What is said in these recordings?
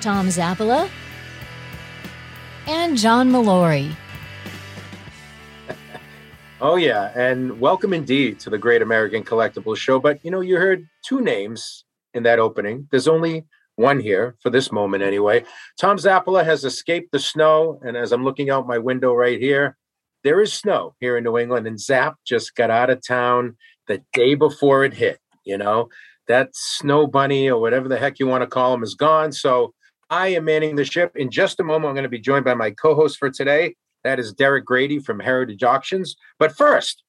Tom Zappala and John Molori. Oh, yeah. And welcome indeed to the Great American Collectibles Show. But, you know, you heard two names in that opening. There's only one here for this moment, anyway. Tom Zappala has escaped the snow. And as I'm looking out my window right here, there is snow here in New England. And Zap just got out of town the day before it hit. You know, that snow bunny or whatever the heck you want to call him is gone. So I am manning the ship. In just a moment, I'm going to be joined by my co host for today. That is Derek Grady from Heritage Auctions. But first,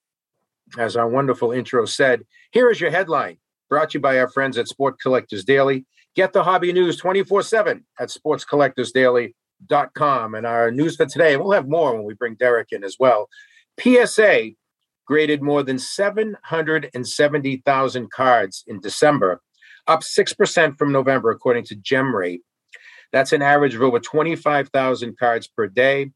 as our wonderful intro said, here is your headline brought to you by our friends at Sport Collectors Daily. Get the hobby news 24 7 at sportscollectorsdaily.com. And our news for today, we'll have more when we bring Derek in as well. PSA graded more than 770,000 cards in December, up 6% from November, according to GemRate. That's an average of over 25,000 cards per day.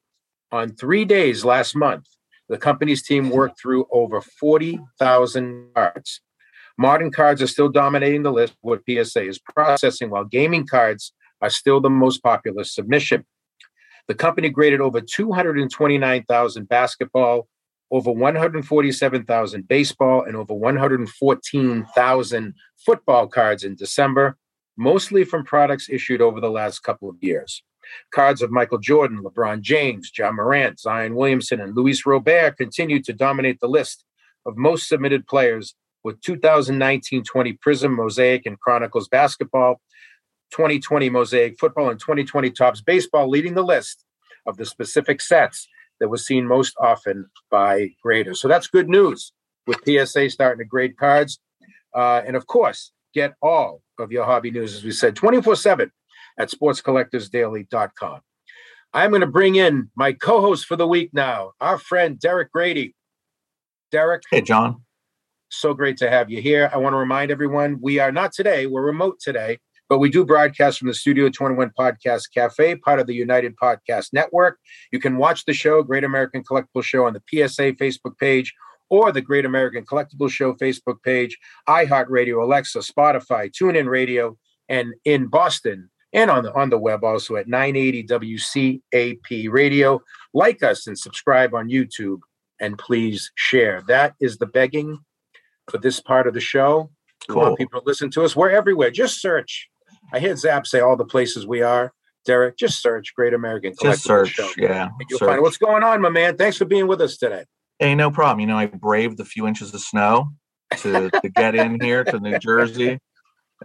On three days last month, the company's team worked through over 40,000 cards. Modern cards are still dominating the list, what PSA is processing, while gaming cards are still the most popular submission. The company graded over 229,000 basketball, over 147,000 baseball, and over 114,000 football cards in December, mostly from products issued over the last couple of years. Cards of Michael Jordan, LeBron James, Ja Morant, Zion Williamson, and Luis Robert continued to dominate the list of most submitted players with 2019 20 Prizm, Mosaic, and Chronicles basketball, 2020 Mosaic football, and 2020 Topps baseball leading the list of the specific sets that was seen most often by graders. So that's good news with PSA starting to grade cards. Uh, and of course, get all of your hobby news, as we said, 24 7 at sportscollectorsdaily.com. I'm going to bring in my co host for the week now, our friend Derek Grady. Derek. Hey, John. So great to have you here. I want to remind everyone we are not today, we're remote today, but we do broadcast from the Studio 21 Podcast Cafe, part of the United Podcast Network. You can watch the show, Great American Collectible Show, on the PSA Facebook page or the Great American Collectible Show Facebook page, iHeartRadio, Alexa, Spotify, TuneIn Radio, and in Boston and on the on the web also at 980 WCAP Radio. Like us and subscribe on YouTube, and please share. That is the begging for this part of the show. We want people to listen to us. We're everywhere. Just search. I hear Zap say all the places we are. Derek, just search Great American Collectible Just search, Show. yeah. And you'll search. find what's going on, my man. Thanks for being with us today. Hey, no problem. You know, I braved the few inches of snow to, to get in here to New Jersey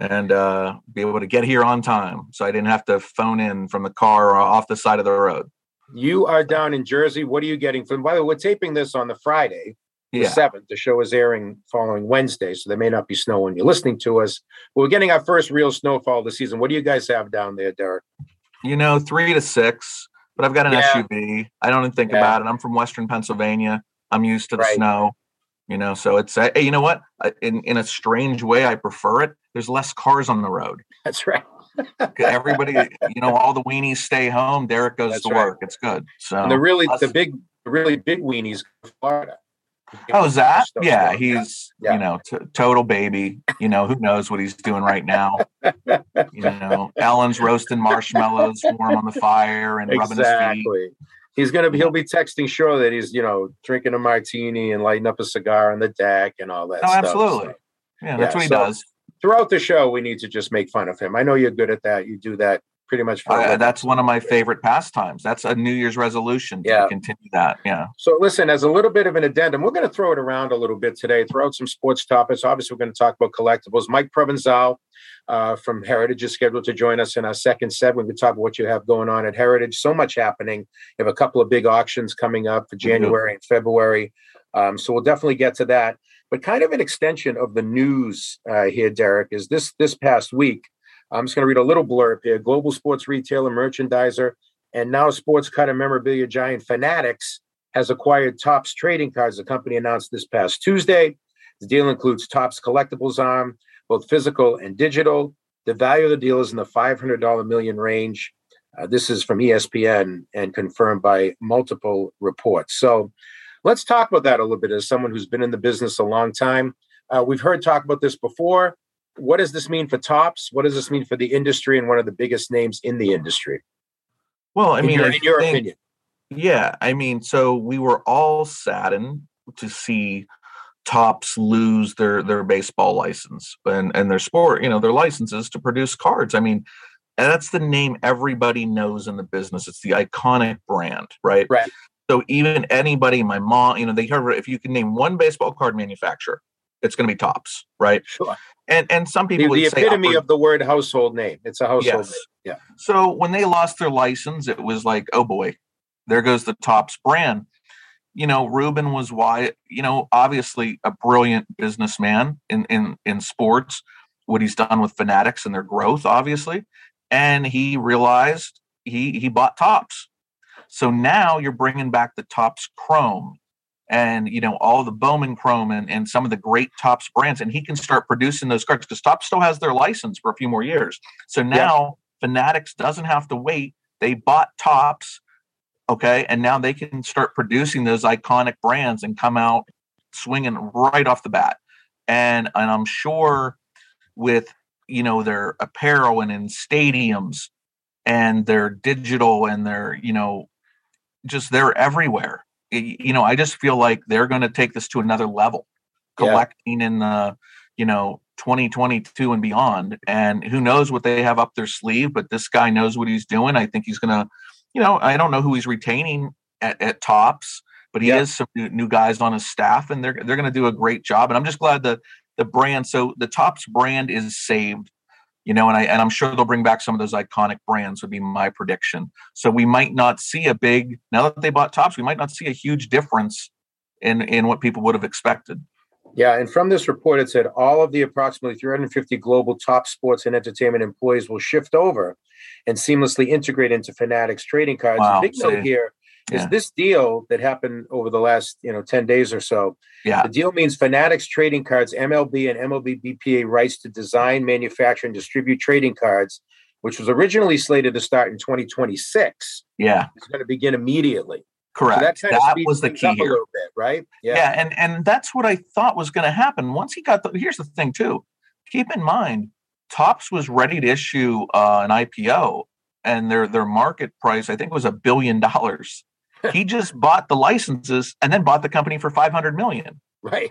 and uh, be able to get here on time. So I didn't have to phone in from the car or off the side of the road. You are down in Jersey. What are you getting from? By the way, we're taping this on the Friday, the Yeah. seventh. The show is airing following Wednesday, so there may not be snow when you're listening to us. We're getting our first real snowfall this season. What do you guys have down there, Derek? You know, three to six, but I've got an Yeah. SUV. I don't even think Yeah. about it. I'm from Western Pennsylvania. I'm used to the Right. snow. You know, so it's uh, hey, you know what? In in a strange way, I prefer it. There's less cars on the road. That's right. Everybody, you know, all the weenies stay home. Derek goes That's to right. work. It's good. So And the really, us- the big, really big weenies, Florida. Oh, Zach! Yeah, he's Yeah. you know t- total baby. You know who knows what he's doing right now. you know, Ellen's roasting marshmallows him on the fire and rubbing his feet. He's gonna be. He'll be texting sure that he's you know drinking a martini and lighting up a cigar on the deck and all that. Oh, stuff. absolutely. So Yeah, that's Yeah, what he so does. throughout the show, we need to just make fun of him. I know you're good at that. You do that pretty much. For that's one of my favorite pastimes. That's a New Year's resolution to Yeah. continue that. Yeah. So, listen, as a little bit of an addendum, we're going to throw it around a little bit today, throw out some sports topics. Obviously, we're going to talk about collectibles. Mike Provenzale uh, from Heritage is scheduled to join us in our second set. We're going to talk about what you have going on at Heritage. So much happening. You have a couple of big auctions coming up for. January and February. Um, so, we'll definitely get to that. But kind of an extension of the news uh, here, Derek, is this this past week. I'm just going to read a little blurb here. Global sports retailer, merchandiser, and now sports card and memorabilia giant Fanatics has acquired Topps trading cards. The company announced this past Tuesday. The deal includes Topps collectibles arm, both physical and digital. The value of the deal is in the $500 million range. Uh, this is from ESPN and confirmed by multiple reports. So let's talk about that a little bit as someone who's been in the business a long time. Uh, we've heard talk about this before. What does this mean for Topps? What does this mean for the industry and one of the biggest names in the industry? Well, I in mean, your, I in your think- opinion. Yeah, I mean, so we were all saddened to see Topps lose their their baseball license and and their sport, you know, their licenses to produce cards. I mean, that's the name everybody knows in the business. It's the iconic brand, right? Right. So even anybody, my mom, you know, they heard if you can name one baseball card manufacturer, it's going to be Topps, right? Sure. And and some The, people would the say epitome upward- of the word household name. It's a household Yes. name. Yeah. So when they lost their license, it was like, oh boy, there goes the Topps brand. You know, Rubin was why, you know, obviously a brilliant businessman in in in sports, what he's done with Fanatics and their growth, obviously. And he realized he he bought Topps. So now you're bringing back the Topps Chrome and you know all the Bowman Chrome and, and some of the great Topps brands, and he can start producing those cards because Topps still has their license for a few more years. So now Fanatics doesn't have to wait. They bought Topps, okay, and now they can start producing those iconic brands and come out swinging right off the bat. And and I'm sure with you know their apparel and in stadiums and their digital and their you know just they're everywhere. You know, I just feel like they're going to take this to another level, Yeah. collecting in the you know 2022 and beyond. And who knows what they have up their sleeve? But this guy knows what he's doing. I think he's going to, you know, I don't know who he's retaining at, at Topps, but he Yeah. has some new, new guys on his staff, and they're they're going to do a great job. And I'm just glad that the brand. So the Topps brand is saved you know, and I and I'm sure they'll bring back some of those iconic brands would be my prediction. So we might not see a big now that they bought Topps, we might not see a huge difference in in what people would have expected. Yeah, and from this report, it said all of the approximately 350 global top sports and entertainment employees will shift over and seamlessly integrate into Fanatics trading cards. Wow, big note here is Yeah. this deal that happened over the last you know 10 days or so. Yeah. The deal means Fanatics trading cards, MLB and MLB BPA rights to design, manufacture, and distribute trading cards, which was originally slated to start in 2026. Yeah, It's going to begin immediately. correct. So that kind that speeds was the key here. little bit, right? Yeah. and and that's what I thought was going to happen. Once he got the here's the thing too. Keep in mind, Topps was ready to issue uh, an IPO, and their their market price I think was a billion dollars. He just bought the licenses and then bought the company for 500 million. right.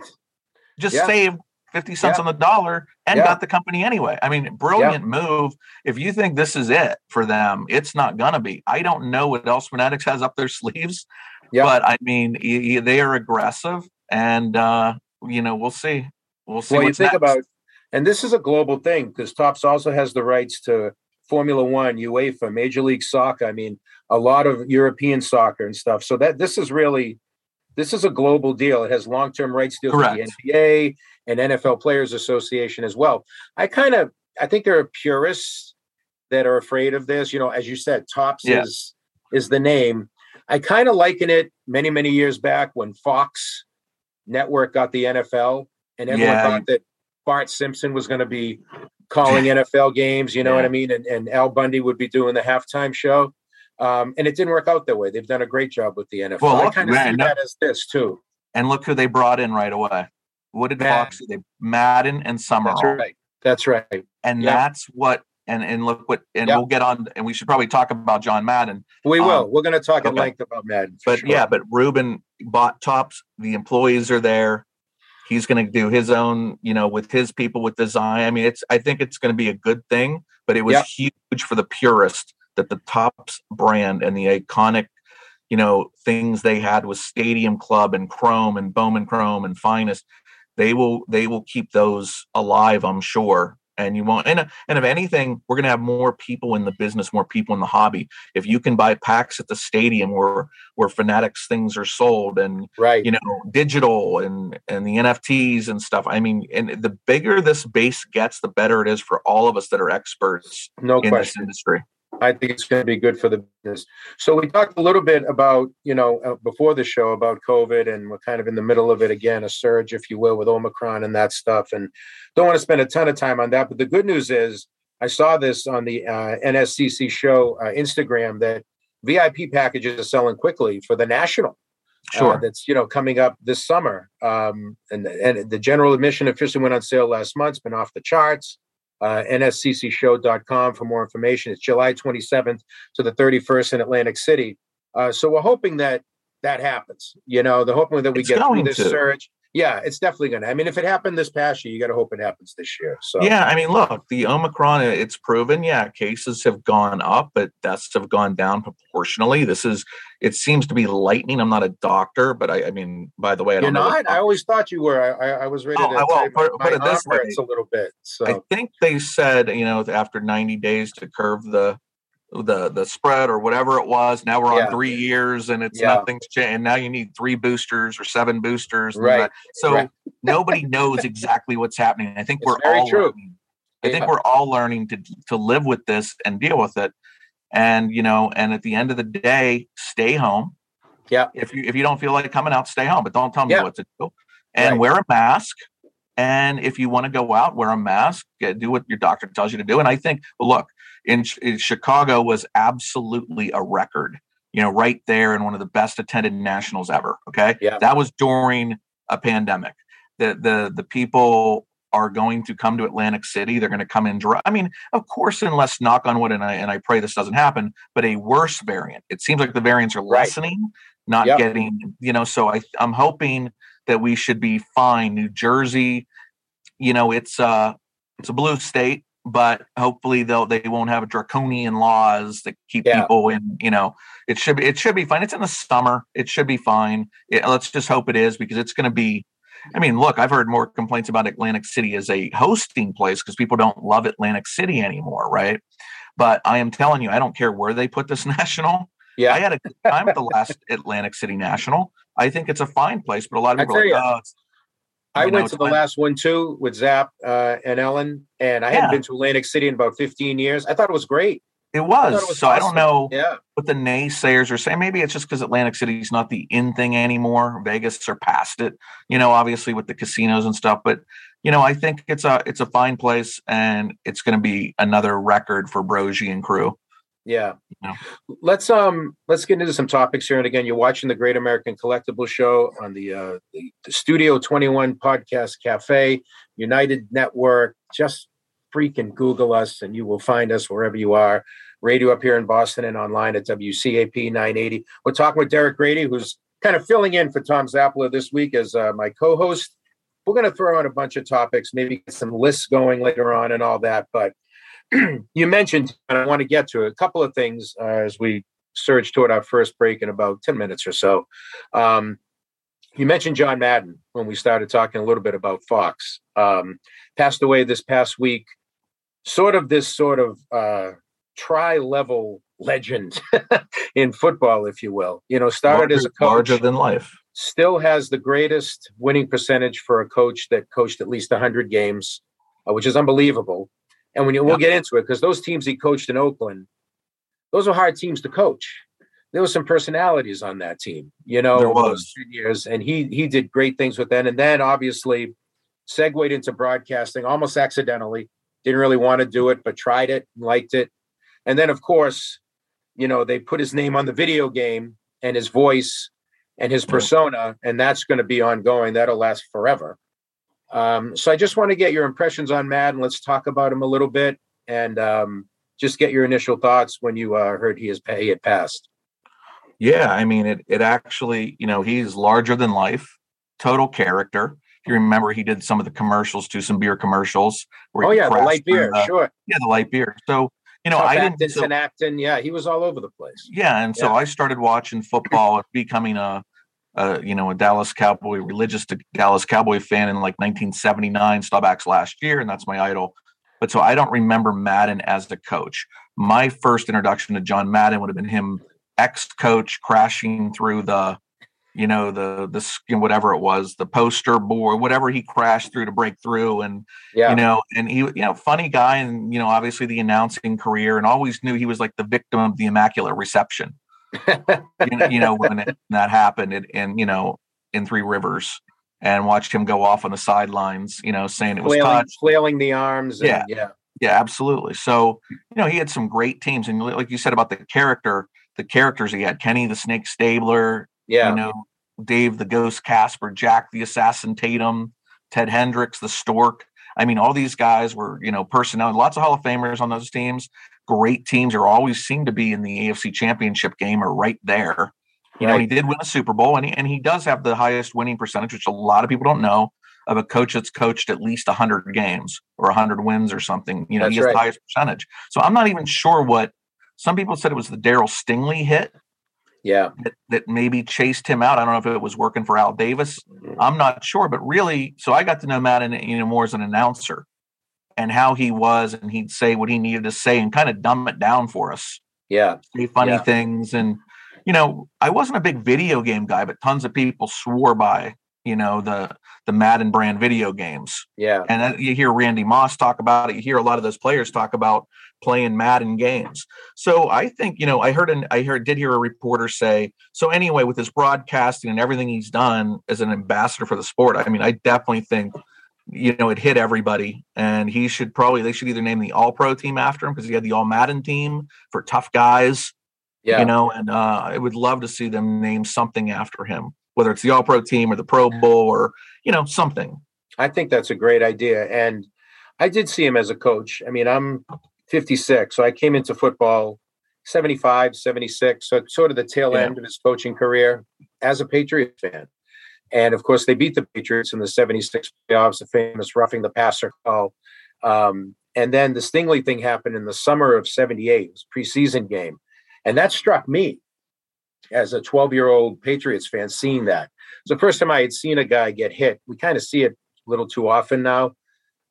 just Yeah. saved 50 cents Yeah. on the dollar and Yeah. got the company anyway. I mean, brilliant move. If you think this is it for them, it's not going to be. I don't know what else Fanatics has up their sleeves, Yeah. but I mean, they are aggressive and, uh, you know, we'll see. We'll see. well, you think next. about, and this is a global thing because Topps also has the rights to Formula One, UEFA, Major League Soccer. I mean, a lot of European soccer and stuff. So that this is really, this is a global deal. It has long-term rights deals with the NBA and NFL Players Association as well. I kind of, I think there are purists that are afraid of this. You know, as you said, Topps Yeah. is is the name. I kind of liken it many many years back when Fox Network got the NFL, and everyone Yeah. thought that Bart Simpson was going to be calling NFL games. You know what I mean? And, and Al Bundy would be doing the halftime show. Um, and it didn't work out that way. They've done a great job with the NFL. Well, I kind of see that as this too. and look who they brought in right away. What did Madden. Fox do? They Madden and Summerall. That's right. That's right. And Yeah. that's what and and look what and Yeah. we'll get on and we should probably talk about John Madden. We Um, will. We're going to talk at length about Madden. but sure. yeah, but Rubin bought Topps. The employees are there. He's going to do his own, you know, with his people with design. I mean, it's. I think it's going to be a good thing. But it was huge for the purist that the Topps brand and the iconic, you know, things they had with Stadium Club and Chrome and Bowman Chrome and Finest. They will. They will keep those alive. I'm sure. and you won't and, and if anything we're going to have more people in the business more people in the hobby if you can buy packs at the stadium where where fanatics things are sold and right you know digital and and the nfts and stuff i mean and the bigger this base gets the better it is for all of us that are experts no in question this industry I think it's going to be good for the business. So we talked a little bit about, you know, uh, before the show about COVID, and we're kind of in the middle of it again, a surge, if you will, with Omicron and that stuff. And don't want to spend a ton of time on that. But the good news is, I saw this on the uh, NSCC show uh, Instagram that VIP packages are selling quickly for the national. uh, sure that's you know coming up this summer, um, and and the general admission officially went on sale last month. It's been off the charts uh, nsccshow.com for more information. It's July 27th to the 31st in Atlantic City. Uh, so we're hoping that that happens. You know, they're hoping that we It's get through this to. surge. Yeah, it's definitely going to. I mean, if it happened this past year, you got to hope it happens this year. So Yeah, I mean, look, the Omicron, it's proven, yeah, cases have gone up, but deaths have gone down proportionally. This is, it seems to be lightning. I'm not a doctor, but I, I mean, by the way, I you're don't know. not. I always thought you were. I, I, was ready Oh, to. I will. tell you Put- put it this way. a little bit. So I think they said, you know, after 90 days to curve the the the spread or whatever it was. Now we're Yeah. on three years and it's Yeah. nothing's changed. And now you need three boosters or seven boosters. Right. So Right. nobody knows exactly what's happening. I think It's we're all true. learning. I think we're all learning to to live with this and deal with it. And you know, and at the end of the day, stay home. Yeah. If you if you don't feel like coming out, stay home. But don't tell me Yeah. what to do. And Right. wear a mask. And if you want to go out, wear a mask. Do what your doctor tells you to do. And I think, look, in, in Chicago was absolutely a record. You know, right there in one of the best attended nationals ever. Okay, Yeah. that was during a pandemic. The the the people are going to come to Atlantic City. They're going to come in. I mean, of course, unless knock on wood, and I and I pray this doesn't happen, but a worse variant. It seems like the variants are Right. lessening, not Yep. getting. You know, so I I'm hoping that we should be fine. New Jersey, you know, it's uh it's a blue state, but hopefully they'll they won't have draconian laws that keep Yeah. people in. You know, it should be it should be fine. It's in the summer. It should be fine. It, let's just hope it is because it's going to be. I mean, look, I've heard more complaints about Atlantic City as a hosting place because people don't love Atlantic City anymore, right? But I am telling you, I don't care where they put this national. yeah, I had a good time at the last Atlantic City National. I think it's a fine place, but a lot of people are like, tell oh, it's, I went to the last one too with Zap uh, and Ellen, and I hadn't been to Atlantic City in about 15 years. I thought it was great. It was. thought it was so I don't know Yeah, what the naysayers are saying. Maybe it's just because Atlantic City's not the in thing anymore. Vegas surpassed it, you know, obviously with the casinos and stuff. But you know, I think it's a it's a fine place, and it's going to be another record for Brogy and crew. Yeah. Let's um let's get into some topics here. And again, you're watching the Great American Collectible Show on the uh, the, the Studio 21 Podcast Cafe, United Network. Just freaking Google us, and you will find us wherever you are. Radio up here in Boston and online at WCAP 980. We're talking with Derek Grady, who's kind of filling in for Tom Zappala this week as uh, my co-host. We're going to throw out a bunch of topics, maybe get some lists going later on and all that. But you mentioned, and I want to get to a couple of things uh, as we surge toward our first break in about 10 minutes or so. Um, you mentioned John Madden when we started talking a little bit about Fox. Um, passed away this past week. Sort of this sort of uh, tri-level legend in football, if you will. You know, started as a coach, larger than life. still has the greatest winning percentage for a coach that coached at least 100 games, uh, which is unbelievable. And when you, we'll get into it, because those teams he coached in Oakland, those are hard teams to coach. There was some personalities on that team, you know, There was. 10 years, and he he did great things with them. And then obviously segued into broadcasting almost accidentally. Didn't really want to do it, but tried it, liked it. And then, of course, you know, they put his name on the video game and his voice and his persona, and that's going to be ongoing. That'll last forever. Um, so I just want to get your impressions on Madden Let's talk about him a little bit and um, just get your initial thoughts when you uh, heard he has he had passed. Yeah, I mean it. It actually, you know, he's larger than life, total character. If you remember, he did some of the commercials too, some beer commercials. Where Oh yeah, the light beer, the- sure. yeah, the light beer. So you know, Tough I didn't. So, Acton, yeah, he was all over the place. yeah, and so Yeah. I started watching football, becoming a, a you know a Dallas Cowboy religious to Dallas Cowboy fan in like 1979. Staubach's last year, and that's my idol. but so I don't remember Madden as the coach. My first introduction to John Madden would have been him ex-coach crashing through the you know the the skin whatever it was the poster board whatever he crashed through to break through and yeah. you know and he you know funny guy and you know obviously the announcing career and always knew he was like the victim of the immaculate reception you, know, you, know, when it, that happened and, and you know in three rivers and watched him go off on the sidelines you know saying it was flailing, flailing the arms and, yeah yeah yeah absolutely so you know he had some great teams and like you said about the character the characters he had kenny the snake stabler yeah. You know, Dave the Ghost Casper, Jack the Assassin Tatum, Ted Hendricks, the Stork. I mean, all these guys were, you know, personnel, lots of Hall of Famers on those teams. Great teams are always seem to be in the AFC championship game or right there. You right. know, he did win a Super Bowl and he, and he does have the highest winning percentage, which a lot of people don't know of a coach that's coached at least 100 games or 100 wins or something. You know, that's he has right. the highest percentage. So I'm not even sure what some people said it was the Darryl Stingley hit yeah that, that, maybe chased him out i don't know if it was working for al davis mm-hmm. i'm not sure but really so i got to know matt you know more as an announcer and how he was and he'd say what he needed to say and kind of dumb it down for us yeah say funny yeah. things and you know i wasn't a big video game guy but tons of people swore by you know the the Madden brand video games. Yeah, and you hear Randy Moss talk about it. You hear a lot of those players talk about playing Madden games. So I think you know I heard an I heard did hear a reporter say so anyway with his broadcasting and everything he's done as an ambassador for the sport. I mean I definitely think you know it hit everybody and he should probably they should either name the all pro team after him because he had the all madden team for tough guys yeah you know and uh, i would love to see them name something after him whether it's the All Pro team or the Pro Bowl or you know something. I think that's a great idea, and I did see him as a coach. I mean, I'm 56, so I came into football 75, 76, so sort of the tail yeah. end of his coaching career as a Patriot fan. And of course, they beat the Patriots in the 76 playoffs, the famous roughing the passer call. Um, and then the Stingley thing happened in the summer of 78, it was preseason game. And that struck me as a 12 year old Patriots fan, seeing that. It's the first time I had seen a guy get hit. We kind of see it a little too often now.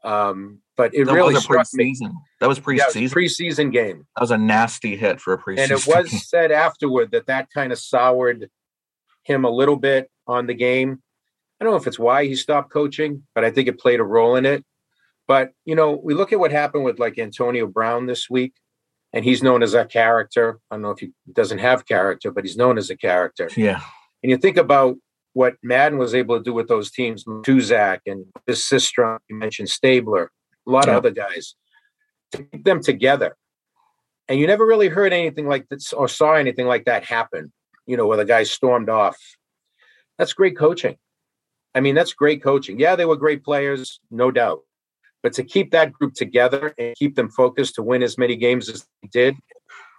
Um, but it that really was struck preseason. Me. That was preseason. Yeah, preseason game. That was a nasty hit for a preseason. And it was said afterward that that kind of soured him a little bit on the game. I don't know if it's why he stopped coaching, but I think it played a role in it. But you know, we look at what happened with like Antonio Brown this week and he's known as a character. I don't know if he doesn't have character, but he's known as a character. Yeah. And you think about what Madden was able to do with those teams, Tuzak and this Systrom, you mentioned Stabler, a lot yeah. of other guys, to keep them together. And you never really heard anything like this or saw anything like that happen, you know, where the guys stormed off. That's great coaching. I mean, that's great coaching. Yeah, they were great players, no doubt. But to keep that group together and keep them focused to win as many games as they did,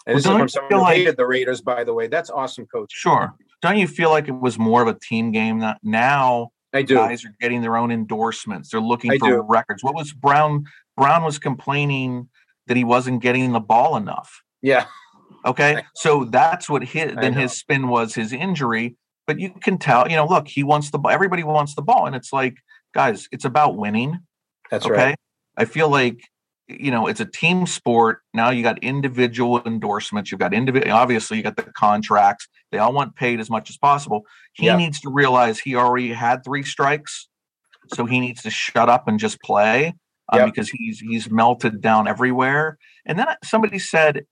and well, this is from someone who like, hated the Raiders, by the way. That's awesome coach. Sure. Don't you feel like it was more of a team game that now I do. guys are getting their own endorsements? They're looking I for do. records. What was Brown? Brown was complaining that he wasn't getting the ball enough. Yeah. Okay. So that's what hit. Then his spin was his injury. But you can tell, you know, look, he wants the ball. Everybody wants the ball. And it's like, guys, it's about winning. That's okay? right. I feel like you know it's a team sport. Now you got individual endorsements. You've got individual. Obviously, you got the contracts. They all want paid as much as possible. He yeah. needs to realize he already had three strikes, so he needs to shut up and just play um, because he's he's melted down everywhere. And then somebody said,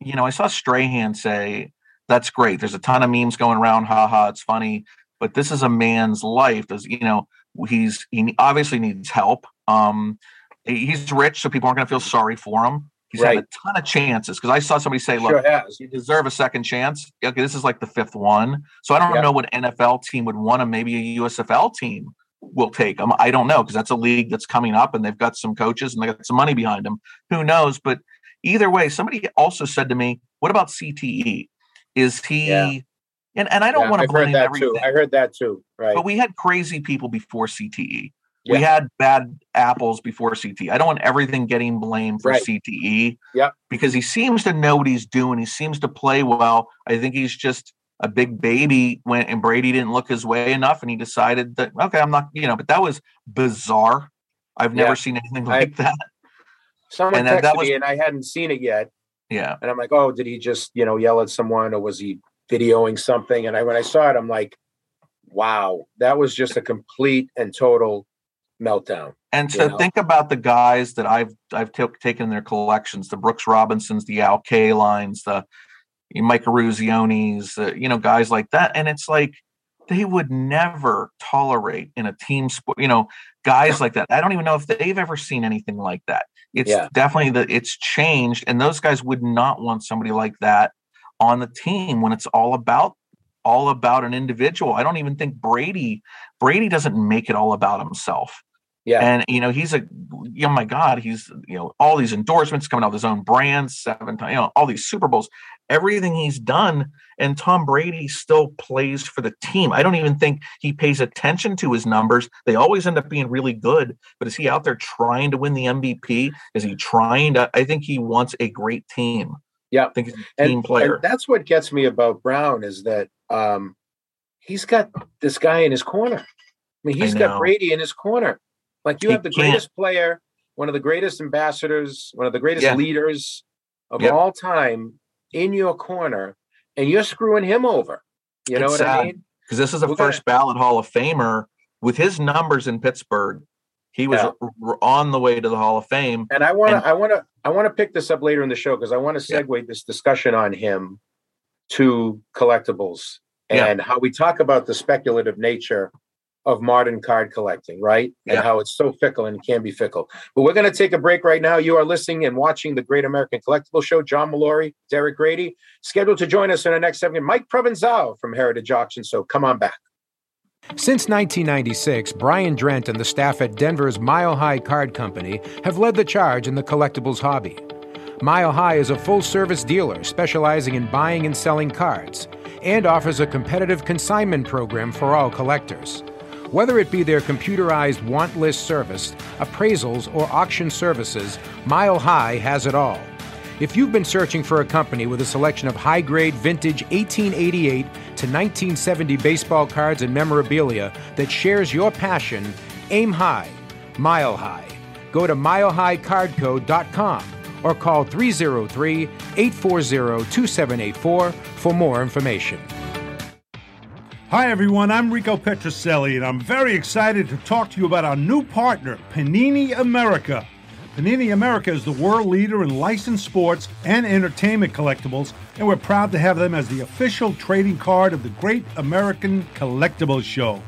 you know, I saw Strahan say, "That's great. There's a ton of memes going around. Ha ha, it's funny." But this is a man's life. Does you know? He's he obviously needs help. Um, he's rich, so people aren't going to feel sorry for him. He's right. had a ton of chances because I saw somebody say, "Look, sure you deserve a second chance." Okay, this is like the fifth one, so I don't yeah. know what NFL team would want him. Maybe a USFL team will take him. I don't know because that's a league that's coming up, and they've got some coaches and they got some money behind them. Who knows? But either way, somebody also said to me, "What about CTE? Is he?" Yeah. And, and I don't yeah, want to blame that everything. Too. I heard that too. Right. But we had crazy people before CTE. We had bad apples before CTE. I don't want everything getting blamed for right. CTE. Yeah. Because he seems to know what he's doing. He seems to play well. I think he's just a big baby when and Brady didn't look his way enough and he decided that okay, I'm not, you know, but that was bizarre. I've never yeah. seen anything like I, that. Someone And texted that- that was- me and I hadn't seen it yet. Yeah. And I'm like, oh, did he just, you know, yell at someone or was he videoing something? And I when I saw it, I'm like, wow, that was just a complete and total meltdown. And You know? think about the guys that I've I've took taken their collections, the Brooks Robinsons, the Al Kalines, the Mike Eruziones, uh, you know, guys like that. And it's like they would never tolerate in a team sport, you know, guys like that. I don't even know if they've ever seen anything like that. It's Yeah. definitely that it's changed, and those guys would not want somebody like that on the team when it's all about all about an individual. I don't even think Brady Brady doesn't make it all about himself. Yeah. And you know, he's a you know, my God, he's you know, all these endorsements coming out of his own brand, seven times, you know, all these Super Bowls, everything he's done, and Tom Brady still plays for the team. I don't even think he pays attention to his numbers. They always end up being really good, but is he out there trying to win the MVP? Is he trying to I think he wants a great team. Yeah. I think he's a and, team player. and that's what gets me about Brown is that um he's got this guy in his corner. I mean, I he's got. Brady in his corner. Like you have the greatest player, one of the greatest ambassadors, one of the greatest Yeah. leaders of Yep. all time in your corner, and you're screwing him over. You know It's what I sad. mean? because this is a We're gonna- first ballot Hall of Famer with his numbers in Pittsburgh. He was Yeah. on the way to the Hall of Fame. And I want And- to, I want to, I want to pick this up later in the show because I want to Yeah. segue this discussion on him to collectibles Yeah. and how we talk about the speculative nature of modern card collecting, right? And how it's so fickle and can be fickle. But we're going to take a break right now. You are listening and watching the Great American Collectible Show. John Molori, Derek Grady, scheduled to join us in our next segment. Mike Provenzale from Heritage Auction. So come on back. Since 1996, Brian Drent and the staff at Denver's Mile High Card Company have led the charge in the collectibles hobby. Mile High is a full service dealer specializing in buying and selling cards and offers a competitive consignment program for all collectors. Whether it be their computerized want list service, appraisals, or auction services, Mile High has it all. If you've been searching for a company with a selection of high grade vintage 1888 to 1970 baseball cards and memorabilia that shares your passion, aim high, mile high. Go to milehighcardco.com or call 303 840 2784 for more information. Hi, everyone. I'm Rico Petrocelli, and I'm very excited to talk to you about our new partner, Panini America. Panini America is the world leader in licensed sports and entertainment collectibles, and we're proud to have them as the official trading card of the Great American Collectibles Show.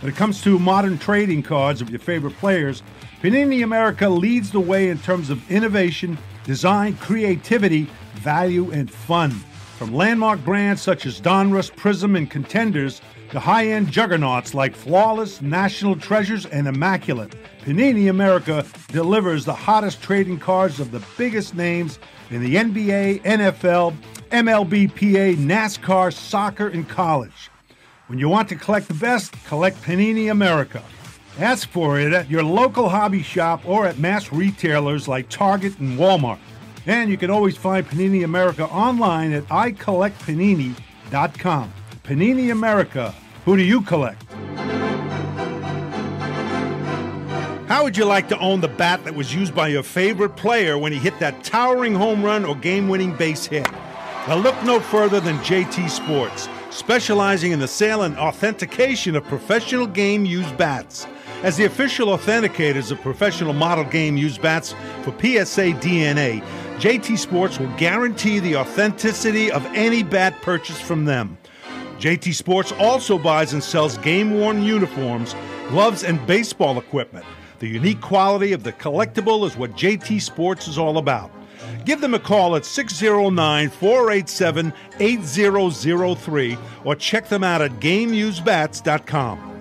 When it comes to modern trading cards of your favorite players, Panini America leads the way in terms of innovation, design, creativity, value, and fun. From landmark brands such as Donruss, Prizm, and Contenders to high end juggernauts like Flawless, National Treasures, and Immaculate, Panini America delivers the hottest trading cards of the biggest names in the NBA, NFL, MLB, PA, NASCAR, soccer, and college. When you want to collect the best, collect Panini America. Ask for it at your local hobby shop or at mass retailers like Target and Walmart. And you can always find Panini America online at icollectpanini.com. Panini America. Who do you collect? How would you like to own the bat that was used by your favorite player when he hit that towering home run or game winning base hit? Now, look no further than JT Sports, specializing in the sale and authentication of professional game used bats. As the official authenticators of professional model game used bats for PSA DNA, JT Sports will guarantee the authenticity of any bat purchased from them. JT Sports also buys and sells game worn uniforms, gloves, and baseball equipment. The unique quality of the collectible is what JT Sports is all about. Give them a call at 609 487 8003 or check them out at GameUseBats.com.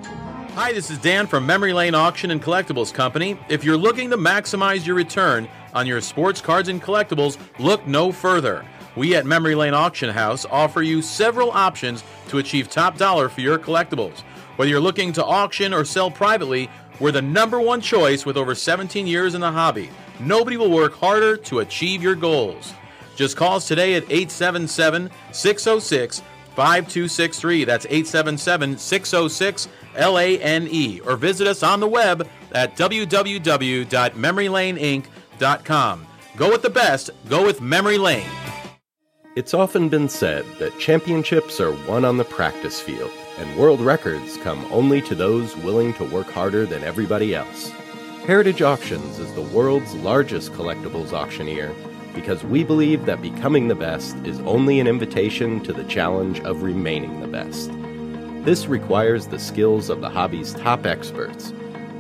Hi, this is Dan from Memory Lane Auction and Collectibles Company. If you're looking to maximize your return on your sports cards and collectibles, look no further. We at Memory Lane Auction House offer you several options to achieve top dollar for your collectibles. Whether you're looking to auction or sell privately, we're the number one choice with over 17 years in the hobby. Nobody will work harder to achieve your goals. Just call us today at 877 606 5263. That's 877 606 LANE. Or visit us on the web at www.memorylaneinc.com. Go with the best. Go with Memory Lane. It's often been said that championships are won on the practice field, and world records come only to those willing to work harder than everybody else. Heritage Auctions is the world's largest collectibles auctioneer because we believe that becoming the best is only an invitation to the challenge of remaining the best. This requires the skills of the hobby's top experts,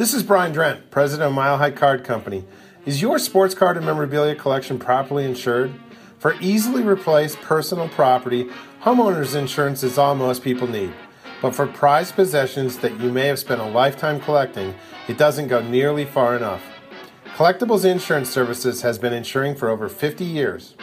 This is Brian Drent, president of Mile High Card Company. Is your sports card and memorabilia collection properly insured? For easily replaced personal property, homeowners insurance is all most people need. But for prized possessions that you may have spent a lifetime collecting, it doesn't go nearly far enough. Collectibles Insurance Services has been insuring for over 50 years.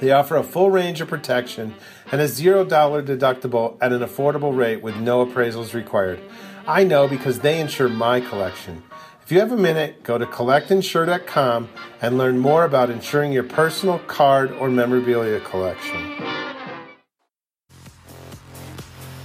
They offer a full range of protection and a $0 deductible at an affordable rate with no appraisals required. I know because they insure my collection. If you have a minute, go to collectinsure.com and learn more about insuring your personal card or memorabilia collection.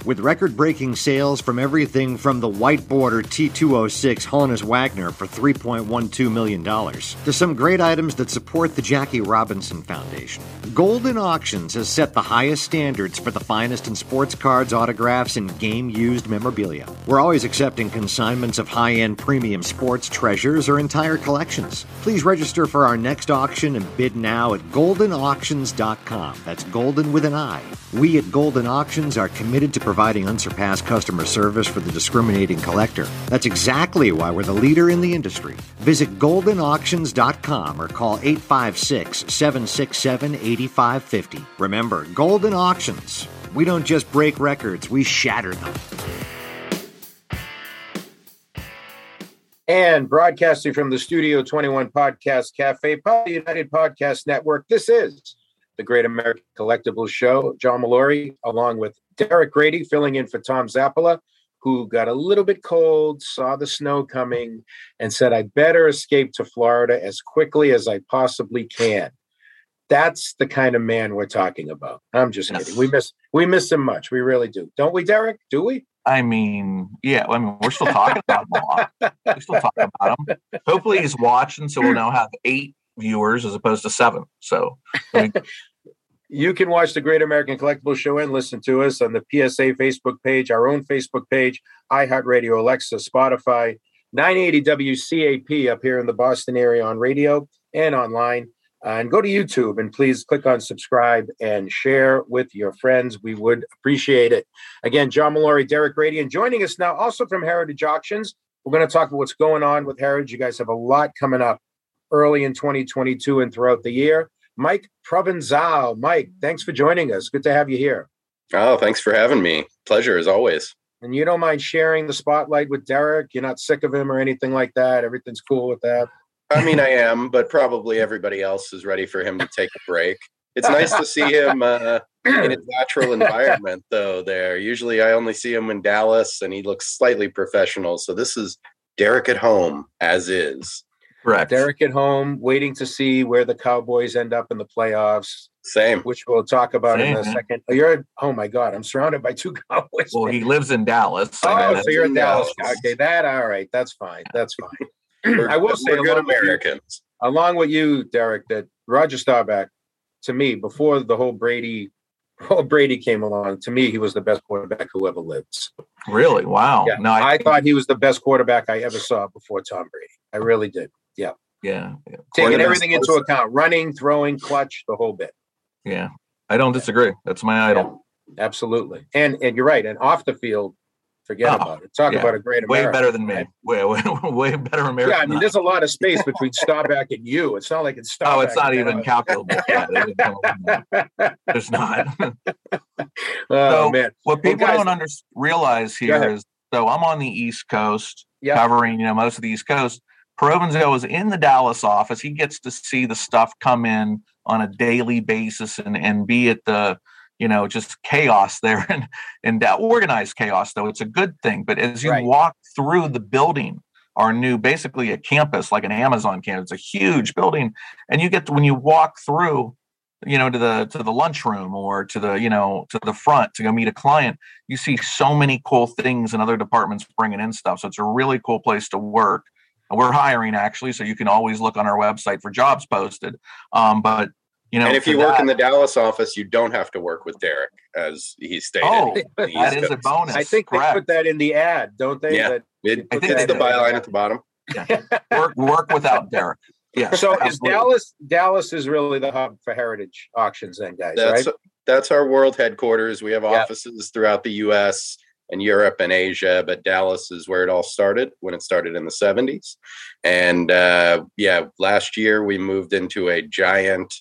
With record breaking sales from everything from the white border T206 Honus Wagner for $3.12 million to some great items that support the Jackie Robinson Foundation, Goldin Auctions has set the highest standards for the finest in sports cards, autographs, and game used memorabilia. We're always accepting consignments of high end premium sports treasures or entire collections. Please register for our next auction and bid now at goldinauctions.com. That's goldin with an I. We at Goldin Auctions are committed to providing unsurpassed customer service for the discriminating collector. That's exactly why we're the leader in the industry. Visit goldinauctions.com or call 856 767 8550. Remember, Goldin Auctions. We don't just break records, we shatter them. And broadcasting from the Studio 21 Podcast Cafe, part the United Podcast Network, this is the Great American Collectibles Show. John Molori, along with Derek Grady, filling in for Tom Zappala, who got a little bit cold, saw the snow coming, and said, I better escape to Florida as quickly as I possibly can. That's the kind of man we're talking about. I'm just kidding. We miss we miss him much. We really do. Don't we, Derek? Do we? I mean, yeah, I mean, we're still talking about him a lot. We're still talking about him. Hopefully, he's watching, so we'll now have eight viewers as opposed to seven. So, I mean, You can watch the Great American Collectibles Show and listen to us on the PSA Facebook page, our own Facebook page, iHeartRadio, Alexa, Spotify, 980 WCAP up here in the Boston area on radio and online. Uh, and go to YouTube and please click on subscribe and share with your friends. We would appreciate it. Again, John Molori, Derek Grady, and joining us now also from Heritage Auctions. We're going to talk about what's going on with Heritage. You guys have a lot coming up early in 2022 and throughout the year. Mike Provenzale. Mike, thanks for joining us. Good to have you here. Oh, thanks for having me. Pleasure as always. And you don't mind sharing the spotlight with Derek? You're not sick of him or anything like that? Everything's cool with that? I mean, I am, but probably everybody else is ready for him to take a break. It's nice to see him uh, in his natural environment, though. There, usually I only see him in Dallas, and he looks slightly professional. So this is Derek at home, as is. Correct. Derek at home, waiting to see where the Cowboys end up in the playoffs, Same. which we'll talk about in a Same. second. Oh, you're, oh my God, I'm surrounded by two Cowboys. Well, he lives in Dallas. so oh, that's- so you're in Dallas. Dallas. Okay, that, all right. That's fine. That's fine. I will say, good along with you- Americans. along with you, Derek, that Roger Staubach, to me, before the whole Brady, whole Brady came along, to me, he was the best quarterback who ever lived. really wow. Yeah, No, I, I thought he was the best quarterback I ever saw before Tom Brady. I really did. Yeah. Yeah, yeah. Taking everything into account, running, throwing, clutch, the whole bit. yeah. I don't disagree. That's my idol. Absolutely. And and you're right. And off the field, forget Oh, about it. Talk yeah. about a great Way better than me. Way, way, way better American. Yeah, I mean, there's a lot of space between Staubach and you. It's not like it's Staubach. Oh, it's not even us. calculable. Yeah, there's- not. Oh So, man. what Well, people guys- don't under, realize here is so I'm on the East Coast Yeah. covering, you know, most of the East Coast. Provenzale is in the Dallas office. He gets to see the stuff come in on a daily basis and and be at the, you know, just chaos there and and that organized chaos though. It's a good thing. But as you Right. walk through the building, our new basically a campus like an Amazon campus, it's a huge building, and you get to, when you walk through you know to the to the lunchroom or to the you know to the front to go meet a client you see so many cool things and other departments bringing in stuff so it's a really cool place to work we're hiring actually so you can always look on our website for jobs posted um, but you know and if for you work in the Dallas office, you don't have to work with Derek, as he stated. oh The that East is a bonus I think they put that in the ad, don't they? Yeah. That- It, I think it's the byline at the bottom. work work without derek yeah so is. Dallas Dallas is really the hub for heritage auctions then, guys, That's right? that's our world headquarters. We have Yeah. offices throughout the U.S. and Europe and Asia, but Dallas is where it all started when it started in the '70s. And uh, yeah, last year we moved into a giant.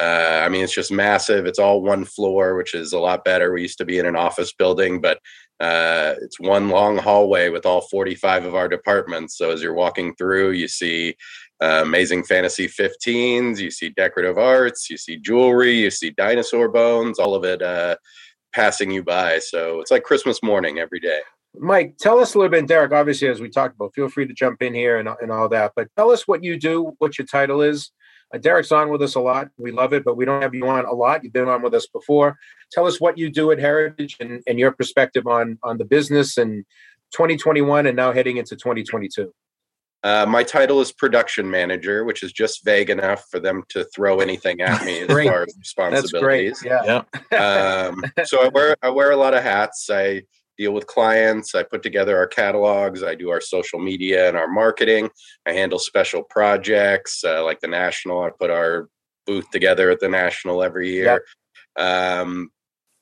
Uh, I mean, it's just massive. It's all one floor, which is a lot better. We used to be in an office building, but uh, it's one long hallway with all 45 of our departments. So as you're walking through, you see uh, amazing fantasy 15s, you see decorative arts, you see jewelry, you see dinosaur bones, all of it uh, passing you by. So it's like Christmas morning every day. Mike, tell us a little bit, Derek. Obviously, as we talked about, feel free to jump in here and, and all that. But tell us what you do, what your title is. Uh, Derek's on with us a lot. We love it, but we don't have you on a lot. You've been on with us before. Tell us what you do at Heritage and, and your perspective on on the business and 2021 and now heading into 2022. Uh, my title is production manager, which is just vague enough for them to throw anything at me as far as responsibilities. That's great. responsibilities. Yeah. um, so I wear I wear a lot of hats. I deal with clients. I put together our catalogs. I do our social media and our marketing. I handle special projects uh, like the national. I put our booth together at the national every year. Um,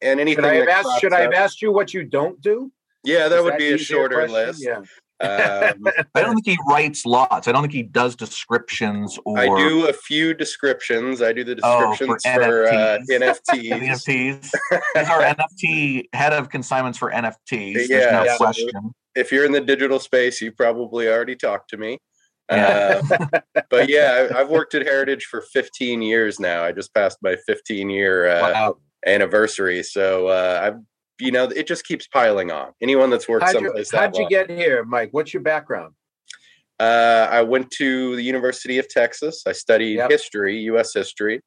and anything Should I have that asked? Should I have up- asked you what you don't do? Yeah, that Is would be a shorter question? list. Yeah. Um, i don't think he writes lots i don't think he does descriptions or I do a few descriptions. I do the Oh, for descriptions for, uh, NFTs. NFTs. NFTs. He's our NFT head of consignments for NFTs. There's Yeah, no yeah. question. if you're in the digital space, you probably already talked to me. Yeah. Uh, but yeah, I, I've worked at Heritage for 15 years now. I just passed my 15 year uh, Wow. anniversary, so uh, I've you know it just keeps piling on. Anyone that's worked How'd you, someplace that how'd you long. get here, Mike? What's your background? Uh, I went to the University of Texas. I studied Yep. history, U.S. history,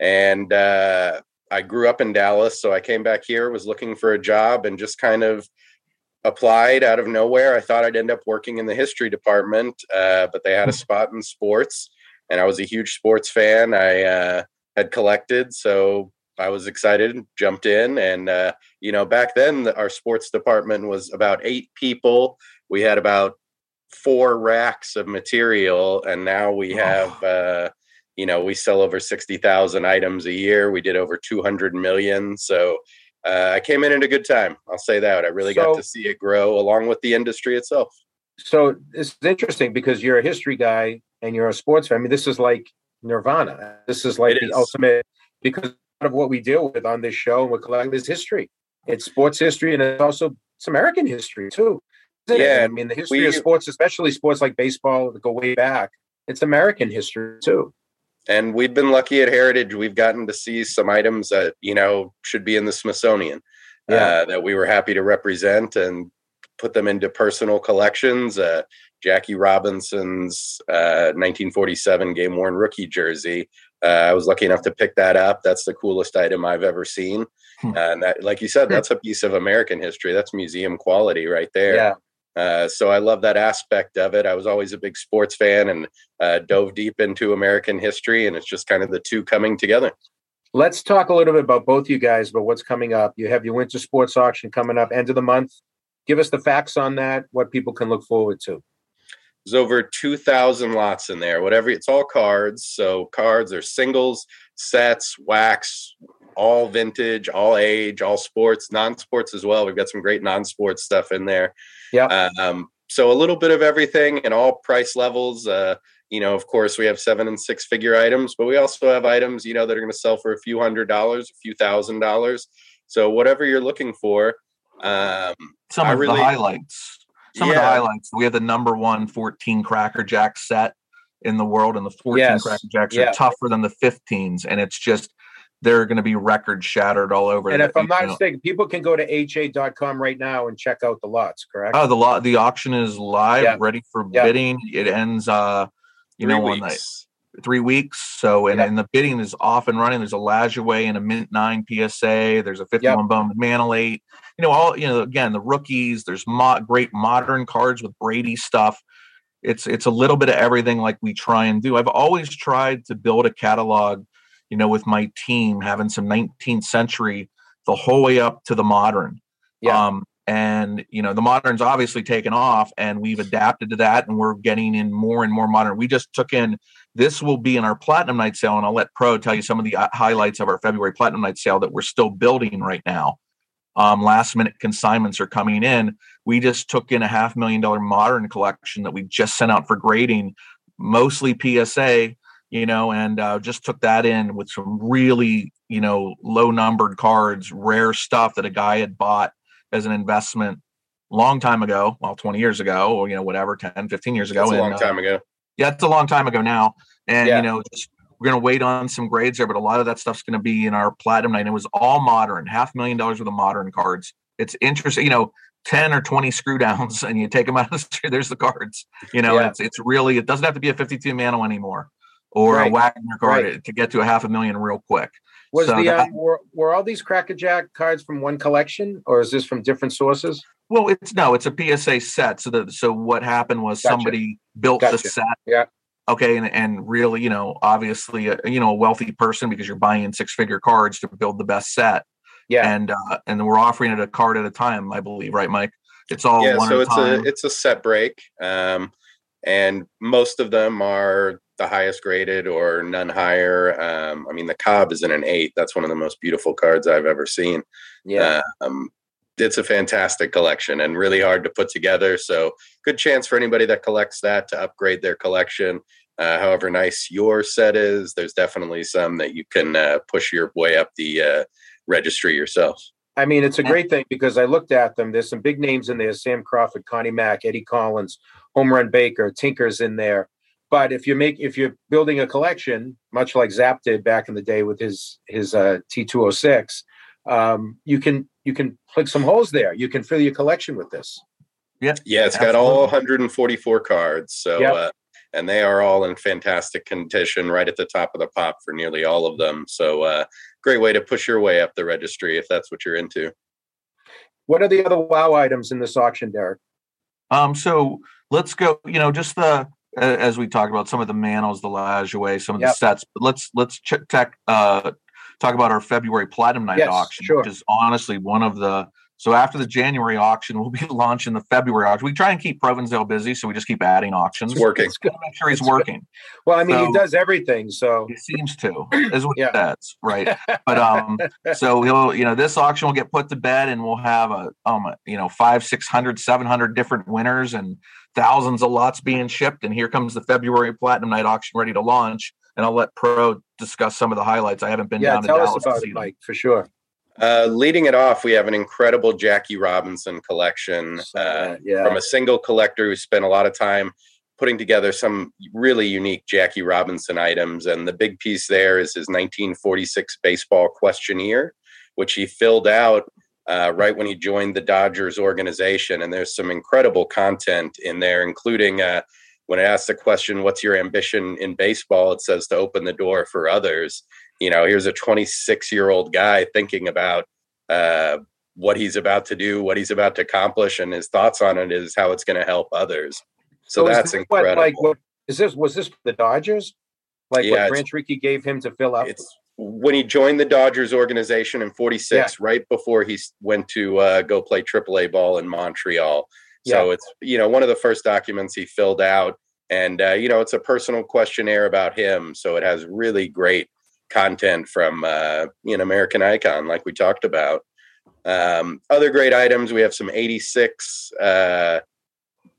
and uh, I grew up in Dallas. So I came back here, was looking for a job, and just kind of applied out of nowhere. I thought I'd end up working in the history department, uh, but they had a spot in sports, and I was a huge sports fan. I uh, had collected, so I was excited, jumped in, and uh, you know, back then our sports department was about eight people. We had about four racks of material, and now we have. Uh, you know, we sell over 60,000 items a year. We did over 200 million. So uh, I came in at a good time. I'll say that. I really So- got to see it grow along with the industry itself. So it's interesting because you're a history guy and you're a sports fan. I mean, this is like Nirvana. This is like It the is. ultimate because of what we deal with on this show and with Collect is history. It's sports history and it's also it's American history too. isn't it? Yeah, I mean the history we- of sports, especially sports like baseball that go way back, it's American history too. And we've been lucky at Heritage. We've gotten to see some items that, you know, should be in the Smithsonian Yeah. uh, that we were happy to represent and put them into personal collections. Uh, Jackie Robinson's uh, 1947 game worn rookie jersey. Uh, I was lucky enough to pick that up. That's the coolest item I've ever seen. Hmm. and that, like you said, that's a piece of American history. That's museum quality right there. Yeah. Uh, so I love that aspect of it. I was always a big sports fan and uh, dove deep into American history, and it's just kind of the two coming together. Let's talk a little bit about both you guys, about what's coming up. You have your winter sports auction coming up end of the month. Give us the facts on that, what people can look forward to. There's over 2,000 lots in there. Whatever, it's all cards. So cards are singles, sets, wax, all vintage, all age, all sports, non-sports as well. We've got some great non-sports stuff in there. Yeah. Um, so a little bit of everything and all price levels. Uh, you know, of course, we have seven and six figure items, but we also have items, you know, that are going to sell for a few hundred dollars, a few thousand dollars. So whatever you're looking for. Um, some I of really- the highlights. Some of the highlights. We have the number one 14 Cracker Jack set in the world, and the 14 Yes. Cracker Jacks Yeah. are tougher than the 15s, and it's just they're going to be record shattered all over. And if I'm not mistaken, people can go to ha.com right now and check out the lots, correct? Oh, the lot the auction is live, Yeah. ready for Yeah. bidding. It ends uh you three know on the weeks. three weeks. So and, Yeah. and the bidding is off and running. There's a Lajoie and a Mint Nine PSA. There's a 51 Bowman Mantle Eight. You know all you know again the rookies. There's mo- great modern cards with Brady stuff. It's it's a little bit of everything like we try and do. I've always tried to build a catalog, you know, with my team having some 19th century the whole way up to the modern. Yeah. Um, and you know the modern's obviously taken off and we've adapted to that and we're getting in more and more modern we just took in this will be in our platinum night sale and i'll let pro tell you some of the uh, highlights of our february platinum night sale that we're still building right now um, last minute consignments are coming in we just took in a half million dollar modern collection that we just sent out for grading mostly psa you know and uh, just took that in with some really you know low numbered cards rare stuff that a guy had bought as an investment long time ago well 20 years ago or you know whatever 10 15 years ago That's a and, long uh, time ago. yeah it's a long time ago now and Yeah. you know just, we're going to wait on some grades there but a lot of that stuff's going to be in our platinum night and it was all modern half million dollars worth of modern cards it's interesting you know 10 or 20 screw downs and you take them out of the street there's the cards you know Yeah. it's it's really it doesn't have to be a 52 mantle anymore or Right. a wagner card Right. to get to a half a million real quick Was So the that- um, were, were all these Cracker Jack cards from one collection, or is this from different sources? Well, it's no, it's a PSA set. So that so what happened was Gotcha. somebody built the set. Yeah. Okay, and and really, you know, obviously, a, you know, a wealthy person because you're buying six figure cards to build the best set, Yeah, and uh, and we're offering it a card at a time, I believe, right, Mike? It's all yeah, one so at it's time. a it's a set break, um, and most of them are the highest graded or none higher. Um, I mean, the Cobb is in an eight. That's one of the most beautiful cards I've ever seen. yeah. Um, it's a fantastic collection and really hard to put together. So, good chance for anybody that collects that to upgrade their collection. Uh, however nice your set is, there's definitely some that you can uh, push your way up the uh, registry yourself. I mean, it's a great thing because I looked at them. There's some big names in there: Sam Crawford, Connie Mack, Eddie Collins, Home Run Baker, Tinker's in there. But if you make if you're building a collection, much like Zap did back in the day with his his uh, T206, um, you can you can plug some holes there. You can fill your collection with this. Yeah, Yeah, it's got all 144 cards. So, Yep. uh, and they are all in fantastic condition, right at the top of the pop for nearly all of them. So, uh, great way to push your way up the registry if that's what you're into. What are the other wow items in this auction, Derek? Um, so let's go. You know, just the as we talked about some of the manos, the Lajoie, some of Yep. the sets. But let's let's check, tech, uh, talk about our February Platinum Night Yes, auction, sure. which is honestly one of the. So after the January auction, we'll be launching the February auction. We try and keep Provenzale busy, so we just keep adding auctions. It's working. It's good. Make sure he's It's good. working. Well, I mean, he does everything. So He seems to, is what Yeah. he says, right? But um, so he'll, you know, this auction will get put to bed, and we'll have a um, you know, five, six hundred, seven hundred different winners, and thousands of lots being shipped. And here comes the February Platinum Night auction ready to launch. And I'll let Pro discuss some of the highlights. I haven't been yeah, down to tell us Dallas to about see it. Mike, for sure. Uh, leading it off, we have an incredible Jackie Robinson collection uh, yeah, from a single collector who spent a lot of time putting together some really unique Jackie Robinson items. And the big piece there is his 1946 baseball questionnaire, which he filled out uh, right when he joined the Dodgers organization. And there's some incredible content in there, including uh, when it asks the question, What's your ambition in baseball? It says to open the door for others. You know, here's a 26 year old guy thinking about uh, what he's about to do, what he's about to accomplish, and his thoughts on it is how it's going to help others. So, is that's this what, incredible. like, what is this? Was this the Dodgers? Like Yeah, what Branch Rickey gave him to fill out? it's when he joined the Dodgers organization in 46, right before he went to uh, go play AAA ball in Montreal. So Yeah. it's you know one of the first documents he filled out, and uh, you know it's a personal questionnaire about him. So it has really great content from uh, an American icon, like we talked about. Um, other great items we have some '86 uh,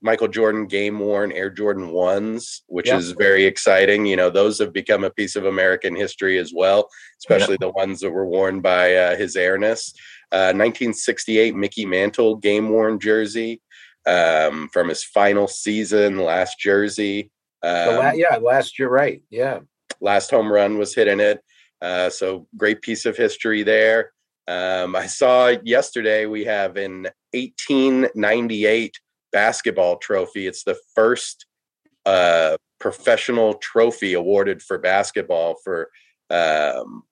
Michael Jordan game worn Air Jordan ones, which Yeah. is very exciting. You know, those have become a piece of American history as well, especially the ones that were worn by uh, His Airness. Uh, 1968 Mickey Mantle game worn jersey um, from his final season, last jersey. Um, la- yeah, last year, right? Yeah. last home run was hit in it. Uh, so great piece of history there. Um, I saw yesterday we have an 1898 basketball trophy. It's the first uh, professional trophy awarded for basketball for. Um,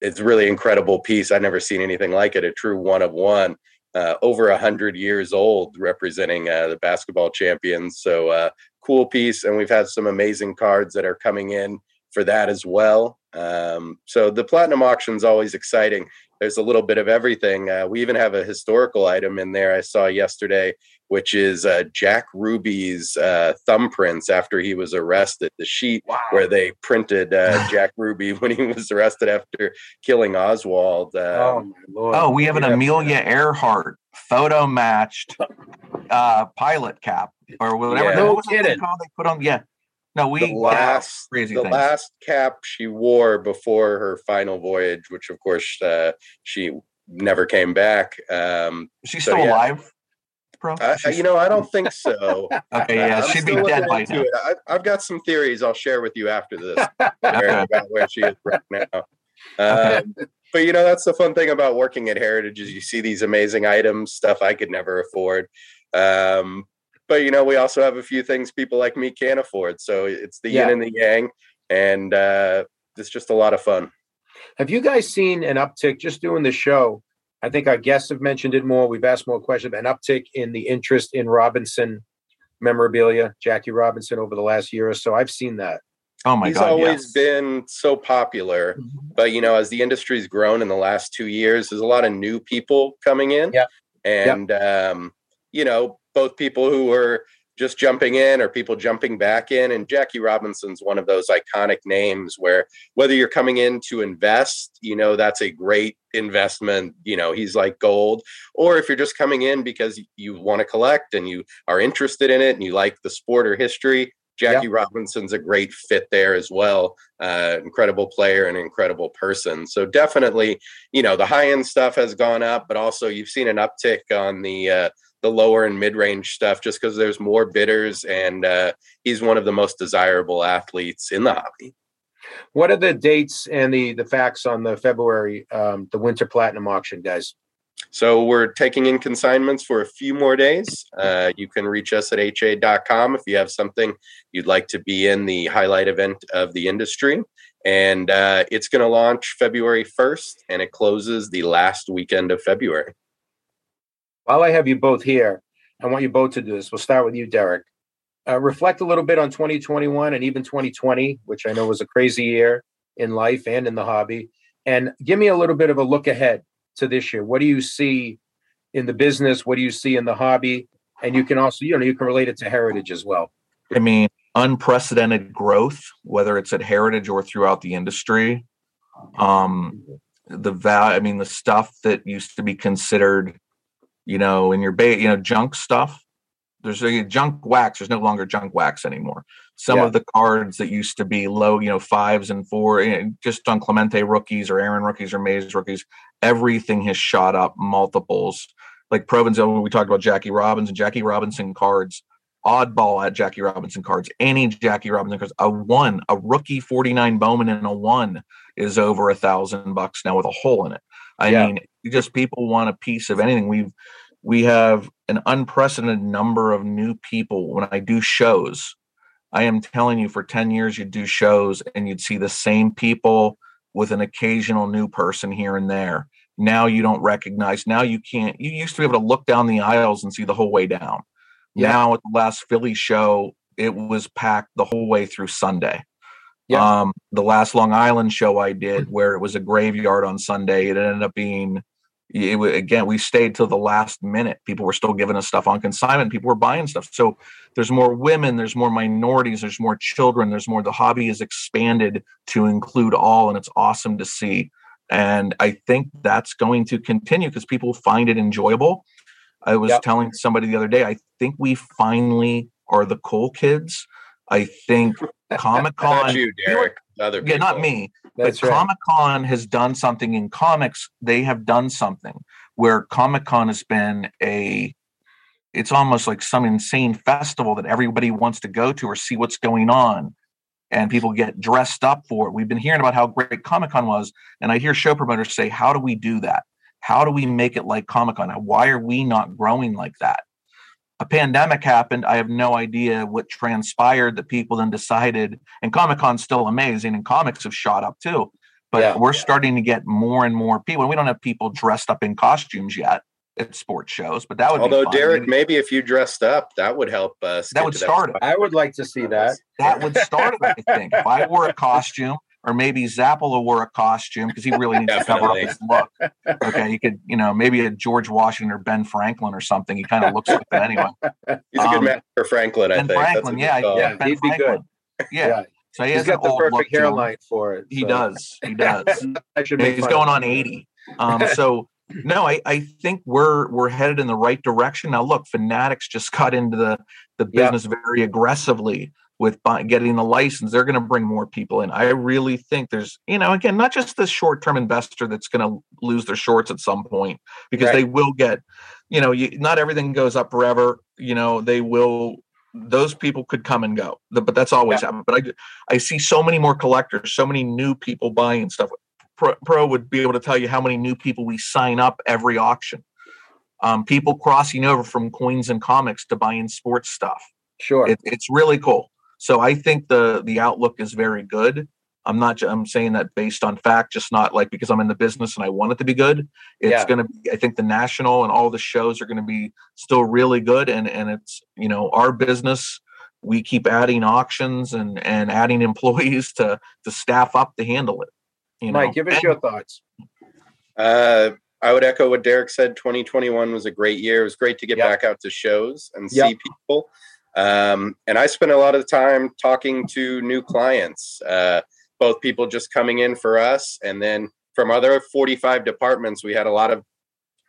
it's really incredible piece. I've never seen anything like it. A true one of one. Uh, over a hundred years old, representing uh, the basketball champions. So uh, cool piece, and we've had some amazing cards that are coming in for that as well. Um, so the platinum auction is always exciting. There's a little bit of everything. Uh, we even have a historical item in there I saw yesterday, which is uh, Jack Ruby's uh, thumbprints after he was arrested. The sheet where they printed uh, Jack Ruby when he was arrested after killing Oswald. Oh Um, my lord. Oh, we have an Yeah. Amelia Earhart photo matched uh, pilot cap or whatever. Yeah. No what was the thing kidding. They put on. Yeah. No, we the last crazy the things. last cap she wore before her final voyage, which of course uh, she never came back. Um, Is she so, still yeah. alive, bro? I- you know, I don't think so. okay, yeah, I'm she'd be dead by now. I, have got some theories I'll share with you after this where, about where she is right now. Um, but you know, that's the fun thing about working at Heritage is you see these amazing items, stuff I could never afford. Um, but you know, we also have a few things people like me can't afford. So it's the Yeah. yin and the yang, and uh, it's just a lot of fun. Have you guys seen an uptick just doing the show? I think our guests have mentioned it more. We've asked more questions. An uptick in the interest in Robinson memorabilia, Jackie Robinson, over the last year or so. I've seen that. Oh my god. He's god, always yes. been so popular, but you know, as the industry's grown in the last two years, there's a lot of new people coming in. Yeah. And um, you know, both people who were just jumping in or people jumping back in. And Jackie Robinson's one of those iconic names where whether you're coming in to invest, you know, that's a great investment. You know, he's like gold. Or if you're just coming in because you want to collect and you are interested in it and you like the sport or history, Jackie Robinson's a great fit there as well. Uh, incredible player and incredible person. So definitely, you know, the high end stuff has gone up, but also you've seen an uptick on the uh, the lower and mid range stuff just because there's more bidders and uh, he's one of the most desirable athletes in the hobby. What are the dates and the the facts on the February um, the Winter Platinum auction, guys? So we're taking in consignments for a few more days. Uh, you can reach us at ha.com if you have something you'd like to be in the highlight event of the industry. And uh, it's going to launch February 1st and it closes the last weekend of February. While I have you both here, I want you both to do this. We'll start with you, Derek. Uh, reflect a little bit on 2021 and even 2020, which I know was a crazy year in life and in the hobby. And give me a little bit of a look ahead to this year. What do you see in the business? What do you see in the hobby? And you can also, you know, you can relate it to heritage as well. I mean, unprecedented growth, whether it's at Heritage or throughout the industry. Um, the val, I mean, the stuff that used to be considered, you know, in your bait, you know, junk stuff. There's a junk wax. There's no longer junk wax anymore. Some Yeah. of the cards that used to be low, you know, fives and four, you know, just on Clemente rookies or Aaron rookies or Mays rookies, everything has shot up multiples. Like Provenzale, we talked about Jackie Robinson, Jackie Robinson cards oddball at Jackie Robinson cards. Any Jackie Robinson cards, a one, a rookie 49 Bowman and a one is over a thousand bucks now with a hole in it. I Yeah. mean, just people want a piece of anything. We've we have an unprecedented number of new people. When I do shows, I am telling you, for 10 years you'd do shows and you'd see the same people with an occasional new person here and there. Now you don't recognize. Now you can't. You used to be able to look down the aisles and see the whole way down. Yeah. Now at the last Philly show, it was packed the whole way through Sunday. Yeah. Um, the last Long Island show I did, where it was a graveyard on Sunday, it ended up being it, again, we stayed till the last minute. People were still giving us stuff on consignment. People were buying stuff. So there's more women, there's more minorities, there's more children, there's more. The hobby is expanded to include all, and it's awesome to see. And I think that's going to continue because people find it enjoyable. I was yep. telling somebody the other day, I think we finally are the cool kids. I think Comic Con. you, Derek. Other people. yeah, not me. That's but right. Comic Con has done something in comics. They have done something where Comic Con has been a. It's almost like some insane festival that everybody wants to go to or see what's going on, and people get dressed up for it. We've been hearing about how great Comic Con was, and I hear show promoters say, "How do we do that? How do we make it like Comic Con? Why are we not growing like that?" A pandemic happened. I have no idea what transpired that people then decided, and Comic Con's still amazing, and comics have shot up too. But yeah. we're starting to get more and more people. And we don't have people dressed up in costumes yet at sports shows, but that would although Derek, maybe if you dressed up, that would help us. That would start that. it. I would like to see that. That would start it. I think if I wore a costume, or maybe Zappala wore a costume because he really needs to cover up his look. Okay, you could, you know, maybe a George Washington or Ben Franklin or something. He kind of looks like that anyway. He's um, a good um, match for Franklin. I ben think Franklin, yeah, yeah, ben he'd Franklin. be good. Yeah. yeah. So he has got the perfect hairline for it. So. He does. He does. I should. he's going on eighty. Um, so no, I, I think we're we're headed in the right direction. Now look, Fanatics just got into the the business yep. very aggressively with getting the license they're going to bring more people in. I really think there's you know again not just the short term investor that's going to lose their shorts at some point because right. they will get you know you, not everything goes up forever you know they will those people could come and go but that's always yeah. happened. But i i see so many more collectors so many new people buying stuff. Pro, pro would be able to tell you how many new people we sign up every auction. Um, people crossing over from coins and comics to buying sports stuff. Sure. It, it's really cool so I think the the outlook is very good. I'm not. I'm saying that based on fact, just not like because I'm in the business and I want it to be good. It's yeah. going to. be I think the national and all the shows are going to be still really good, and and it's you know our business. We keep adding auctions and and adding employees to to staff up to handle it. You know? Mike, give us and, your thoughts. Uh, I would echo what Derek said. 2021 was a great year. It was great to get yep. back out to shows and yep. see people. Um, and I spent a lot of time talking to new clients, uh, both people just coming in for us, and then from other 45 departments, we had a lot of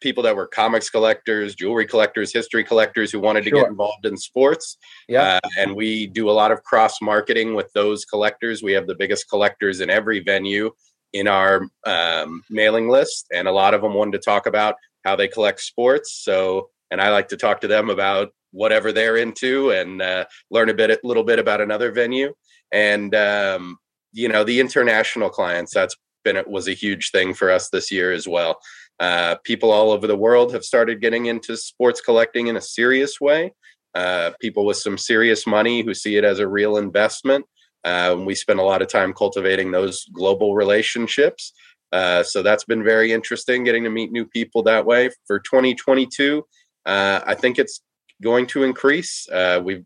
people that were comics collectors, jewelry collectors, history collectors who wanted sure. to get involved in sports. Yeah. Uh, and we do a lot of cross marketing with those collectors. We have the biggest collectors in every venue in our um, mailing list, and a lot of them wanted to talk about how they collect sports. So, and I like to talk to them about whatever they're into and uh, learn a bit, a little bit about another venue. And um, you know, the international clients that's been it was a huge thing for us this year as well. Uh, people all over the world have started getting into sports collecting in a serious way. Uh, people with some serious money who see it as a real investment. Uh, we spend a lot of time cultivating those global relationships. Uh, so that's been very interesting getting to meet new people that way. For 2022, uh, I think it's going to increase. Uh, we've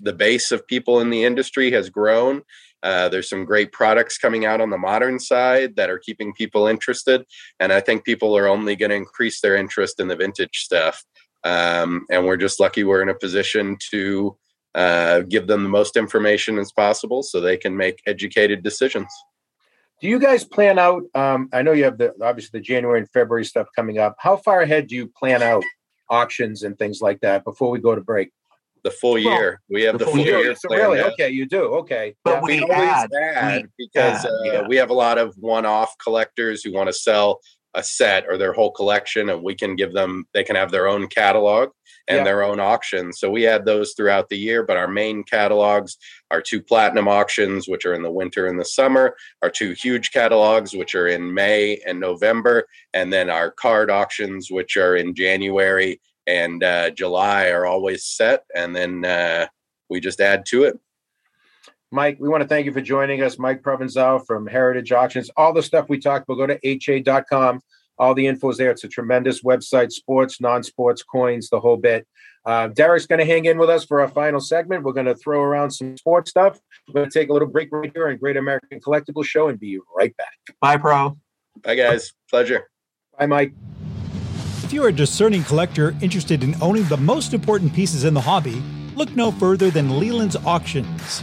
the base of people in the industry has grown. Uh, there's some great products coming out on the modern side that are keeping people interested, and I think people are only going to increase their interest in the vintage stuff. Um, and we're just lucky we're in a position to uh, give them the most information as possible so they can make educated decisions. Do you guys plan out? Um, I know you have the obviously the January and February stuff coming up. How far ahead do you plan out auctions and things like that before we go to break? The full year. Well, we have the, the full year. year so really? Okay, you do. Okay. But yeah, we, we add, add we because add, uh, yeah. we have a lot of one-off collectors who want to sell a set or their whole collection and we can give them they can have their own catalog and yeah. their own auctions so we had those throughout the year but our main catalogs our two platinum auctions which are in the winter and the summer our two huge catalogs which are in may and november and then our card auctions which are in january and uh, july are always set and then uh, we just add to it Mike, we want to thank you for joining us. Mike Provenzale from Heritage Auctions. All the stuff we talked about, go to ha.com. All the info is there. It's a tremendous website, sports, non sports, coins, the whole bit. Uh, Derek's going to hang in with us for our final segment. We're going to throw around some sports stuff. We're going to take a little break right here on Great American Collectible Show and be right back. Bye, Pro. Bye, guys. Pleasure. Bye, Mike. If you're a discerning collector interested in owning the most important pieces in the hobby, look no further than Leland's Auctions.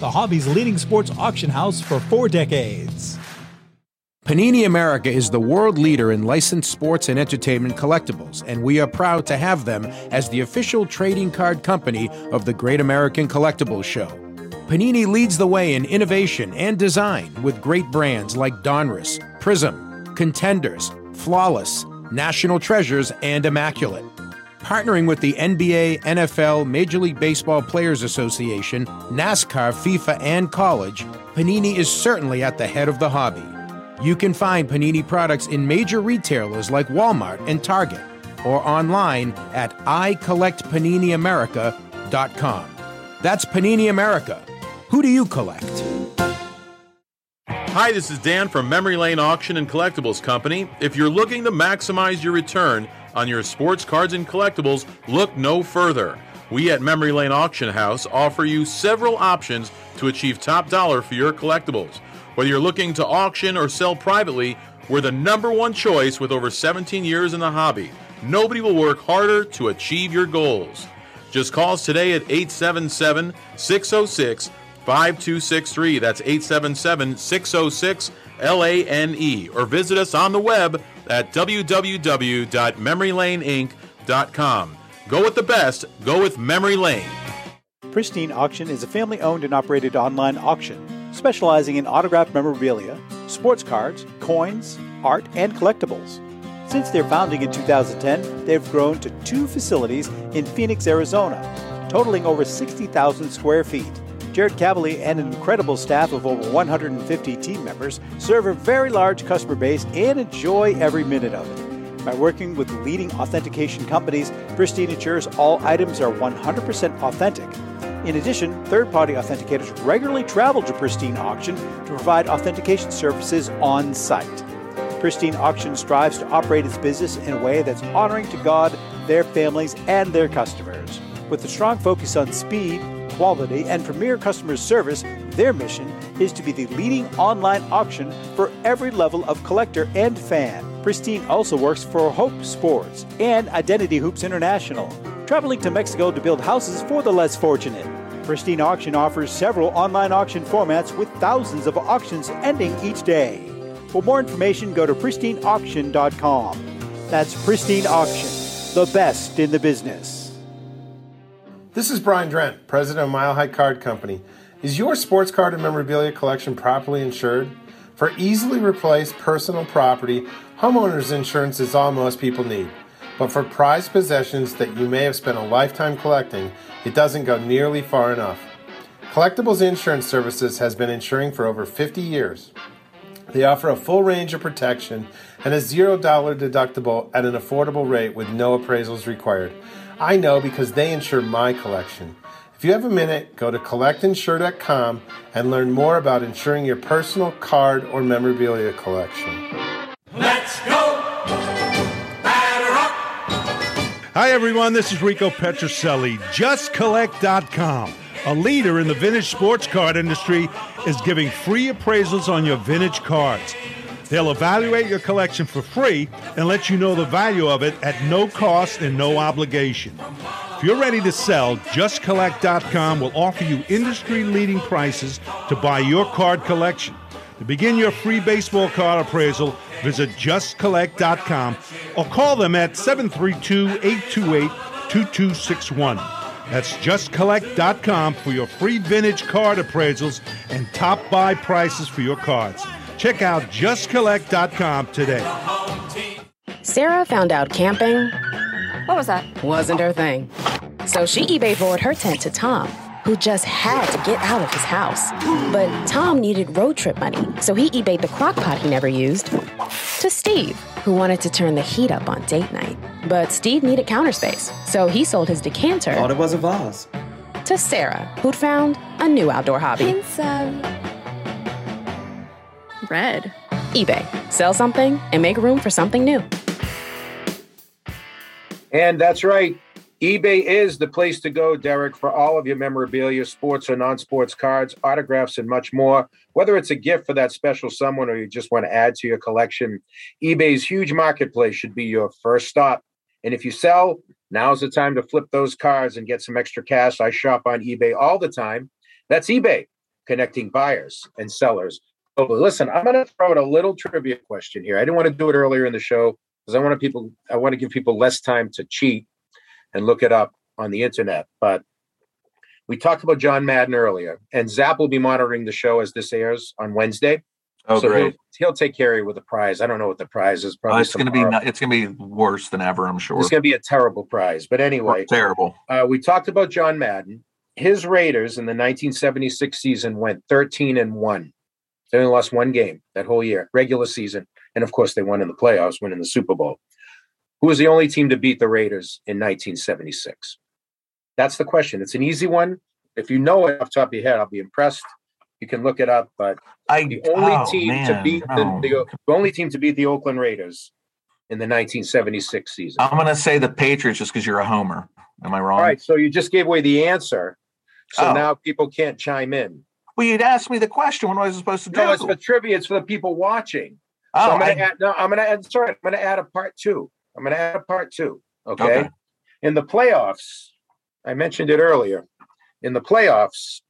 the hobby's leading sports auction house for four decades. Panini America is the world leader in licensed sports and entertainment collectibles, and we are proud to have them as the official trading card company of the Great American Collectibles Show. Panini leads the way in innovation and design with great brands like Donruss, Prizm, Contenders, Flawless, National Treasures, and Immaculate. Partnering with the NBA, NFL, Major League Baseball Players Association, NASCAR, FIFA, and college, Panini is certainly at the head of the hobby. You can find Panini products in major retailers like Walmart and Target, or online at icollectpaniniamerica.com. That's Panini America. Who do you collect? Hi, this is Dan from Memory Lane Auction and Collectibles Company. If you're looking to maximize your return on your sports cards and collectibles, look no further. We at Memory Lane Auction House offer you several options to achieve top dollar for your collectibles. Whether you're looking to auction or sell privately, we're the number one choice with over 17 years in the hobby. Nobody will work harder to achieve your goals. Just call us today at 877 606 5263. That's 877 606 LANE. Or visit us on the web at www.memorylaneinc.com. Go with the best, go with Memory Lane. Pristine Auction is a family owned and operated online auction specializing in autographed memorabilia, sports cards, coins, art, and collectibles. Since their founding in 2010, they've grown to two facilities in Phoenix, Arizona, totaling over 60,000 square feet. Jared Cavalier and an incredible staff of over 150 team members serve a very large customer base and enjoy every minute of it. By working with leading authentication companies, Pristine ensures all items are 100% authentic. In addition, third party authenticators regularly travel to Pristine Auction to provide authentication services on site. Pristine Auction strives to operate its business in a way that's honoring to God, their families, and their customers. With a strong focus on speed, quality, and premier customer service, their mission is to be the leading online auction for every level of collector and fan. Pristine also works for Hope Sports and Identity Hoops International, traveling to Mexico to build houses for the less fortunate. Pristine Auction offers several online auction formats with thousands of auctions ending each day. For more information, go to pristineauction.com. That's Pristine Auction, the best in the business. This is Brian Drent, president of Mile High Card Company. Is your sports card and memorabilia collection properly insured? For easily replaced personal property, homeowners insurance is all most people need. But for prized possessions that you may have spent a lifetime collecting, it doesn't go nearly far enough. Collectibles Insurance Services has been insuring for over 50 years. They offer a full range of protection and a $0 deductible at an affordable rate with no appraisals required. I know because they insure my collection. If you have a minute, go to collectinsure.com and learn more about insuring your personal card or memorabilia collection. Let's go! Hi, everyone. This is Rico Petrocelli. JustCollect.com, a leader in the vintage sports card industry, is giving free appraisals on your vintage cards. They'll evaluate your collection for free and let you know the value of it at no cost and no obligation. If you're ready to sell, JustCollect.com will offer you industry leading prices to buy your card collection. To begin your free baseball card appraisal, visit justcollect.com or call them at 732 828 2261. That's justcollect.com for your free vintage card appraisals and top buy prices for your cards. Check out justcollect.com today. Sarah found out camping. What was that? Wasn't her thing. So she eBay forward her tent to Tom who just had to get out of his house. But Tom needed road trip money, so he eBayed the crock pot he never used to Steve. who wanted to turn the heat up on date night. But Steve needed counter space, so he sold his decanter. Thought it was a vase. To Sarah, who'd found a new outdoor hobby. Hints of red. eBay. Sell something and make room for something new. And that's right. eBay is the place to go, Derek, for all of your memorabilia, sports or non sports cards, autographs, and much more. Whether it's a gift for that special someone or you just want to add to your collection, eBay's huge marketplace should be your first stop. And if you sell, now's the time to flip those cards and get some extra cash. I shop on eBay all the time. That's eBay, connecting buyers and sellers. Oh, listen, I'm going to throw out a little trivia question here. I didn't want to do it earlier in the show because I want to people I want to give people less time to cheat and look it up on the internet. But we talked about John Madden earlier, and Zap will be monitoring the show as this airs on Wednesday. Oh, so great. He'll, he'll take care of you with a prize. I don't know what the prize is. Probably it's going to be it's going to be worse than ever. I'm sure. It's going to be a terrible prize. But anyway, terrible. uh, we talked about John Madden. His Raiders in the 1976 season went 13 and one. They only lost one game that whole year, regular season, and of course they won in the playoffs, winning the Super Bowl. Who was the only team to beat the Raiders in 1976? That's the question. It's an easy one. If you know it off the top of your head, I'll be impressed. You can look it up, but I the oh, only oh, team to beat no. the, the, oh. the only team to beat the Oakland Raiders in the 1976 season. I'm going to say the Patriots just because you're a homer. Am I wrong? All right, so you just gave away the answer, so Oh. now people can't chime in. Well, you'd ask me the question. What was I supposed to do? No, it's for trivia. It's for the people watching. so Oh, I'm gonna I- add. No, I'm gonna add. Sorry, I'm gonna add a part two. I'm gonna add a part two. Okay. Okay. In the playoffs, I mentioned it earlier. In the playoffs,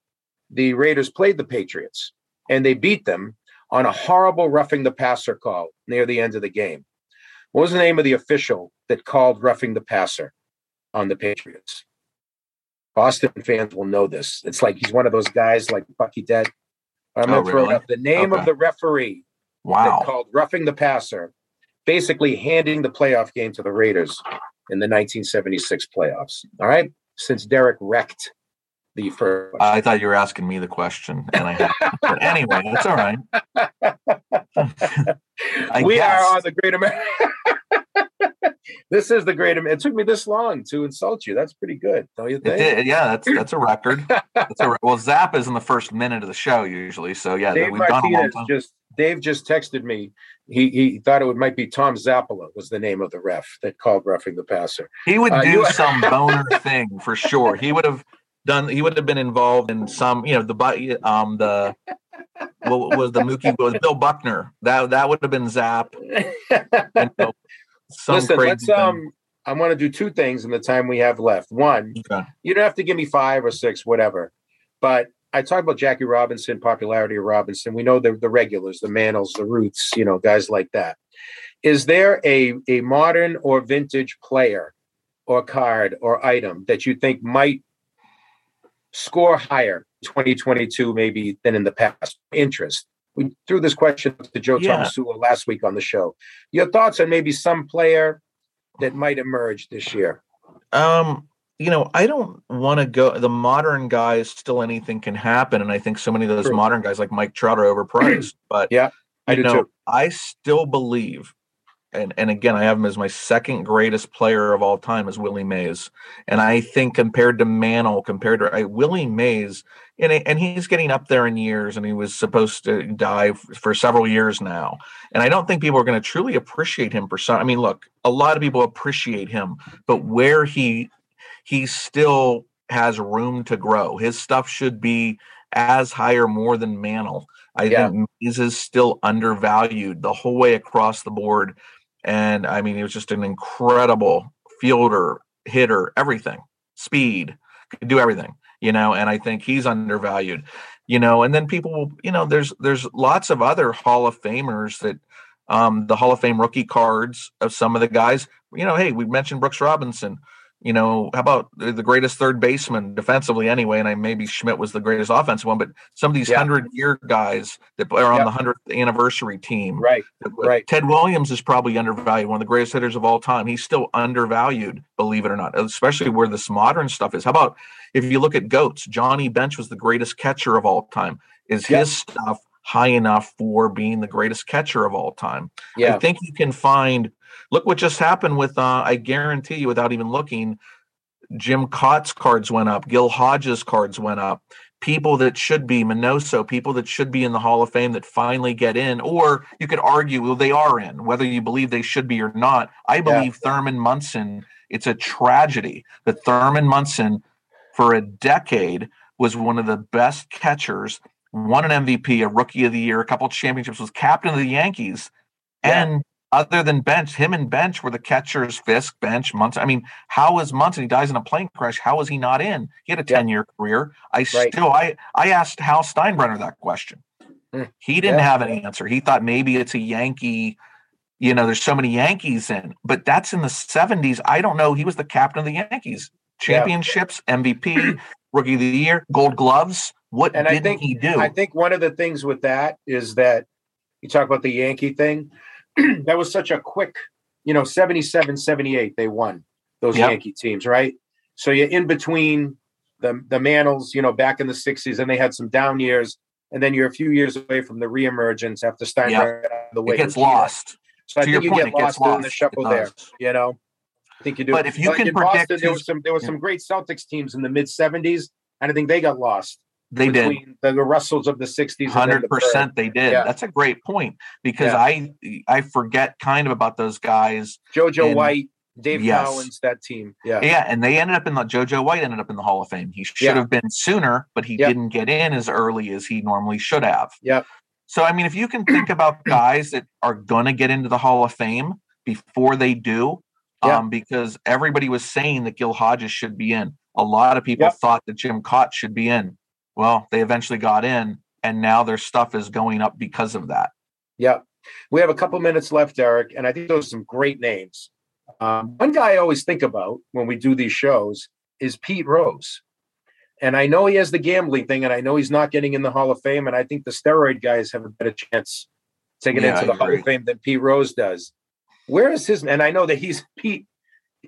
the Raiders played the Patriots, and they beat them on a horrible roughing the passer call near the end of the game. What was the name of the official that called roughing the passer on the Patriots? Boston fans will know this. It's like he's one of those guys like Bucky Dent. I'm Oh, going to throw really? it up. The name of the referee Wow. that called roughing the passer, basically handing the playoff game to the Raiders in the 1976 playoffs. All right. Since Derek wrecked the first. I thought you were asking me the question, and I but anyway, that's all right. We guess. are on the Great America. this is the Great It took me this long to insult you. That's pretty good, don't you think? It did, yeah, that's that's a record. That's a, well, Zap is in the first minute of the show usually, so yeah, Dave we've done a long Martinez just Dave just texted me. He he thought it would might be Tom Zappala was the name of the ref that called roughing the passer. He would Uh, do you- some boner thing for sure. He would have done. He would have been involved in some, you know, the um the what was the Mookie was Bill Buckner. That that would have been Zap. You know, some Listen, let's thing. um. I want to do two things in the time we have left. One, Okay. you don't have to give me five or six, whatever. But I talked about Jackie Robinson, popularity of Robinson. We know the the regulars, the Mantles, the Ruths, you know, guys like that. Is there a a modern or vintage player or card or item that you think might score higher 2022 maybe than in the past? Interest. We threw this question to Joe Yeah. Tomasula last week on the show. Your thoughts on maybe some player that might emerge this year? Um, you know, I don't want to go. The modern guys, still anything can happen, and I think so many of those True. modern guys, like Mike Trout, are overpriced. But Yeah, I do know, too. I still believe, and and again, I have him as my second greatest player of all time, is Willie Mays, and I think compared to Mantle, compared to I, Willie Mays, and and he's getting up there in years, and he was supposed to die for several years now, and I don't think people are going to truly appreciate him for some. I mean, look, a lot of people appreciate him, but where he he still has room to grow. His stuff should be as high or more than Mantle. I Yeah. think Mays is still undervalued the whole way across the board. And I mean, he was just an incredible fielder, hitter, everything, speed, could do everything, you know, and I think he's undervalued, you know, and then people will, you know, there's there's lots of other Hall of Famers that um the Hall of Fame rookie cards of some of the guys, you know, hey, we mentioned Brooks Robinson. You know, how about the greatest third baseman defensively anyway? And I maybe Schmidt was the greatest offensive one, but some of these Yeah. hundred year guys that are on the hundredth anniversary team. Right, right. Ted Williams is probably undervalued, one of the greatest hitters of all time. He's still undervalued, believe it or not, especially where this modern stuff is. How about if you look at goats? Johnny Bench was the greatest catcher of all time. Is his stuff high enough for being the greatest catcher of all time. Yeah. I think you can find. Look what just happened with. Uh, I guarantee you, without even looking, Jim Kaat's cards went up. Gil Hodges' cards went up. People that should be Minoso, people that should be in the Hall of Fame that finally get in, or you could argue, well, they are in, whether you believe they should be or not. I believe Thurman Munson. It's a tragedy that Thurman Munson, for a decade, was one of the best catchers. Won an MVP, a Rookie of the Year, a couple championships, was captain of the Yankees, and other than Bench, him and Bench were the catchers, Fisk, Bench, Munson. I mean, how is Munson? He dies in a plane crash. How is he not in? He had a 10 year career. I still, I, I asked Hal Steinbrenner that question. Hmm. He didn't Yeah. have an answer. He thought maybe it's a Yankee, you know, there's so many Yankees in, but that's in the 70s. I don't know. He was the captain of the Yankees. Championships, MVP, Rookie of the Year, Gold Gloves. What and did I think he do? I think one of the things with that is that you talk about the Yankee thing. that was such a quick, you know, 77, 78, they won those Yep. Yankee teams, right? So you're in between the the Mantles, you know, back in the 60s, and they had some down years, and then you're a few years away from the reemergence after Steinbrenner out of the way. it gets lost. So I think you point, get gets lost, in the shuffle there. You know, I think you do. But if you can in predict Boston, there was some there was yeah. some great Celtics teams in the mid 70s, and I think they got lost. They did. the, the Russells of the 60s. Hundred percent, they did. Yeah. That's a great point because Yeah. I I forget kind of about those guys. JoJo in- White, Dave Yes. Cowens, that team. Yeah. Yeah, and they ended up in the JoJo White ended up in the Hall of Fame. He should Yeah. have been sooner, but he Yep. didn't get in as early as he normally should have. Yep. So I mean, if you can think about guys that are going to get into the Hall of Fame before they do, Yeah. um, because everybody was saying that Gil Hodges should be in. A lot of people Yep. thought that Jim Kaat should be in. Well, they eventually got in, and now their stuff is going up because of that. Yeah. We have a couple minutes left, Eric, and I think those are some great names. Um, one guy I always think about when we do these shows is Pete Rose. And I know he has the gambling thing, and I know he's not getting in the Hall of Fame. And I think the steroid guys have a better chance taking Yeah, into the Hall of Fame than Pete Rose does. Where is his? And I know that he's Pete.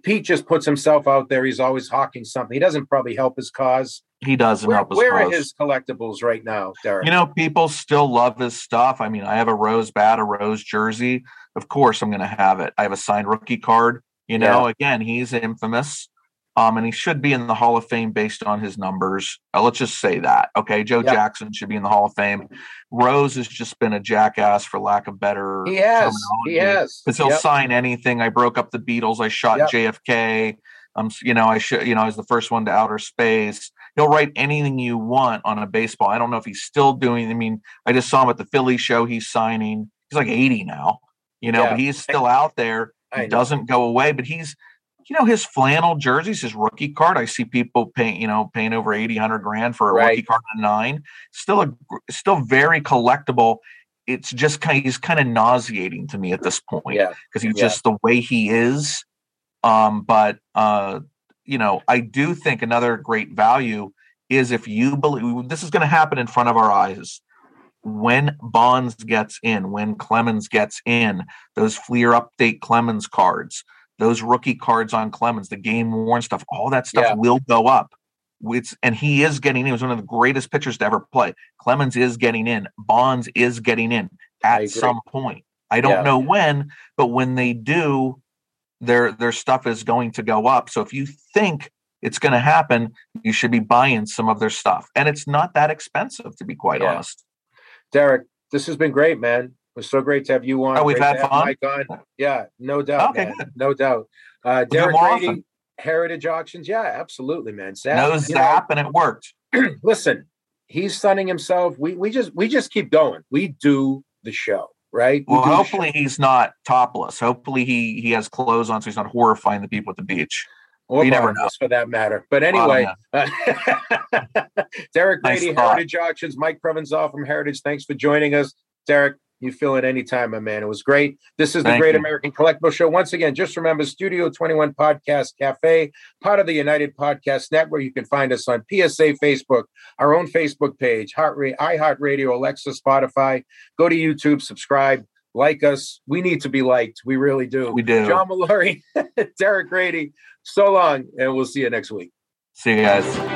Pete just puts himself out there. He's always hawking something. He doesn't probably help his cause. He doesn't Where, help his where are his collectibles right now, Derek? You know, people still love his stuff. I mean, I have a rose bat, a rose jersey. Of course, I'm going to have it. I have a signed rookie card. You know, again, he's infamous, um, and he should be in the Hall of Fame based on his numbers. Uh, let's just say that. Okay, Joe Yeah. Jackson should be in the Hall of Fame. Rose has just been a jackass, for lack of better. he has. He has. because he'll Yep. sign anything. I broke up the Beatles. I shot Yep. JFK. Um, you know, I should, you know, I was the first one to outer space. He'll write anything you want on a baseball. I don't know if he's still doing. I mean, I just saw him at the Philly show. He's signing. He's like 80 now, you know, Yeah. but he's still out there. He doesn't go away. But he's, you know, his flannel jerseys, his rookie card. I see people paying, you know, paying over 80, 100 grand for a Right. rookie card on a nine. Still a, still very collectible. It's just kind of, he's kind of nauseating to me at this point Yeah. because he's Yeah. just the way he is. Um, but uh, you know, I do think another great value is if you believe this is going to happen in front of our eyes. When Bonds gets in, when Clemens gets in, those Fleer update Clemens cards, those rookie cards on Clemens, the game worn stuff, all that stuff Yeah. will go up. It's, and he is getting in. He was one of the greatest pitchers to ever play. Clemens is getting in. Bonds is getting in at some point. I don't Yeah. know when, but when they do, their their stuff is going to go up. So if you think it's going to happen, you should be buying some of their stuff, and it's not that expensive, to be quite Yeah. honest. Derek, this has been great, man. It was so great to have you on. Oh, we've Great had fun? Mike on. Yeah, no doubt. Okay. No doubt. Uh, it Derek Grady, often. Heritage Auctions. Yeah, absolutely, man. Zap, No you know, zap, and it worked. listen, he's sunning himself. We we just we just keep going. We do the show, right? Well, the hopefully he's not topless. Hopefully he he has clothes on, so he's not horrifying the people at the beach. or you never Barnabas, for that matter. But anyway, uh, Derek Nice thought. Heritage Auctions, Mike Provenzale from Heritage. Thanks for joining us. Derek, you fill in anytime, my man. It was great. This is the Thank Great you. American Collectible Show. Once again, just remember Studio 21 Podcast Cafe, part of the United Podcast Network. You can find us on PSA Facebook, our own Facebook page, Heart Ra- iHeartRadio, Alexa, Spotify. Go to YouTube, subscribe, like us. We need to be liked. We really do. We do. John Molori, Derek Grady, so long, and we'll see you next week. See you guys.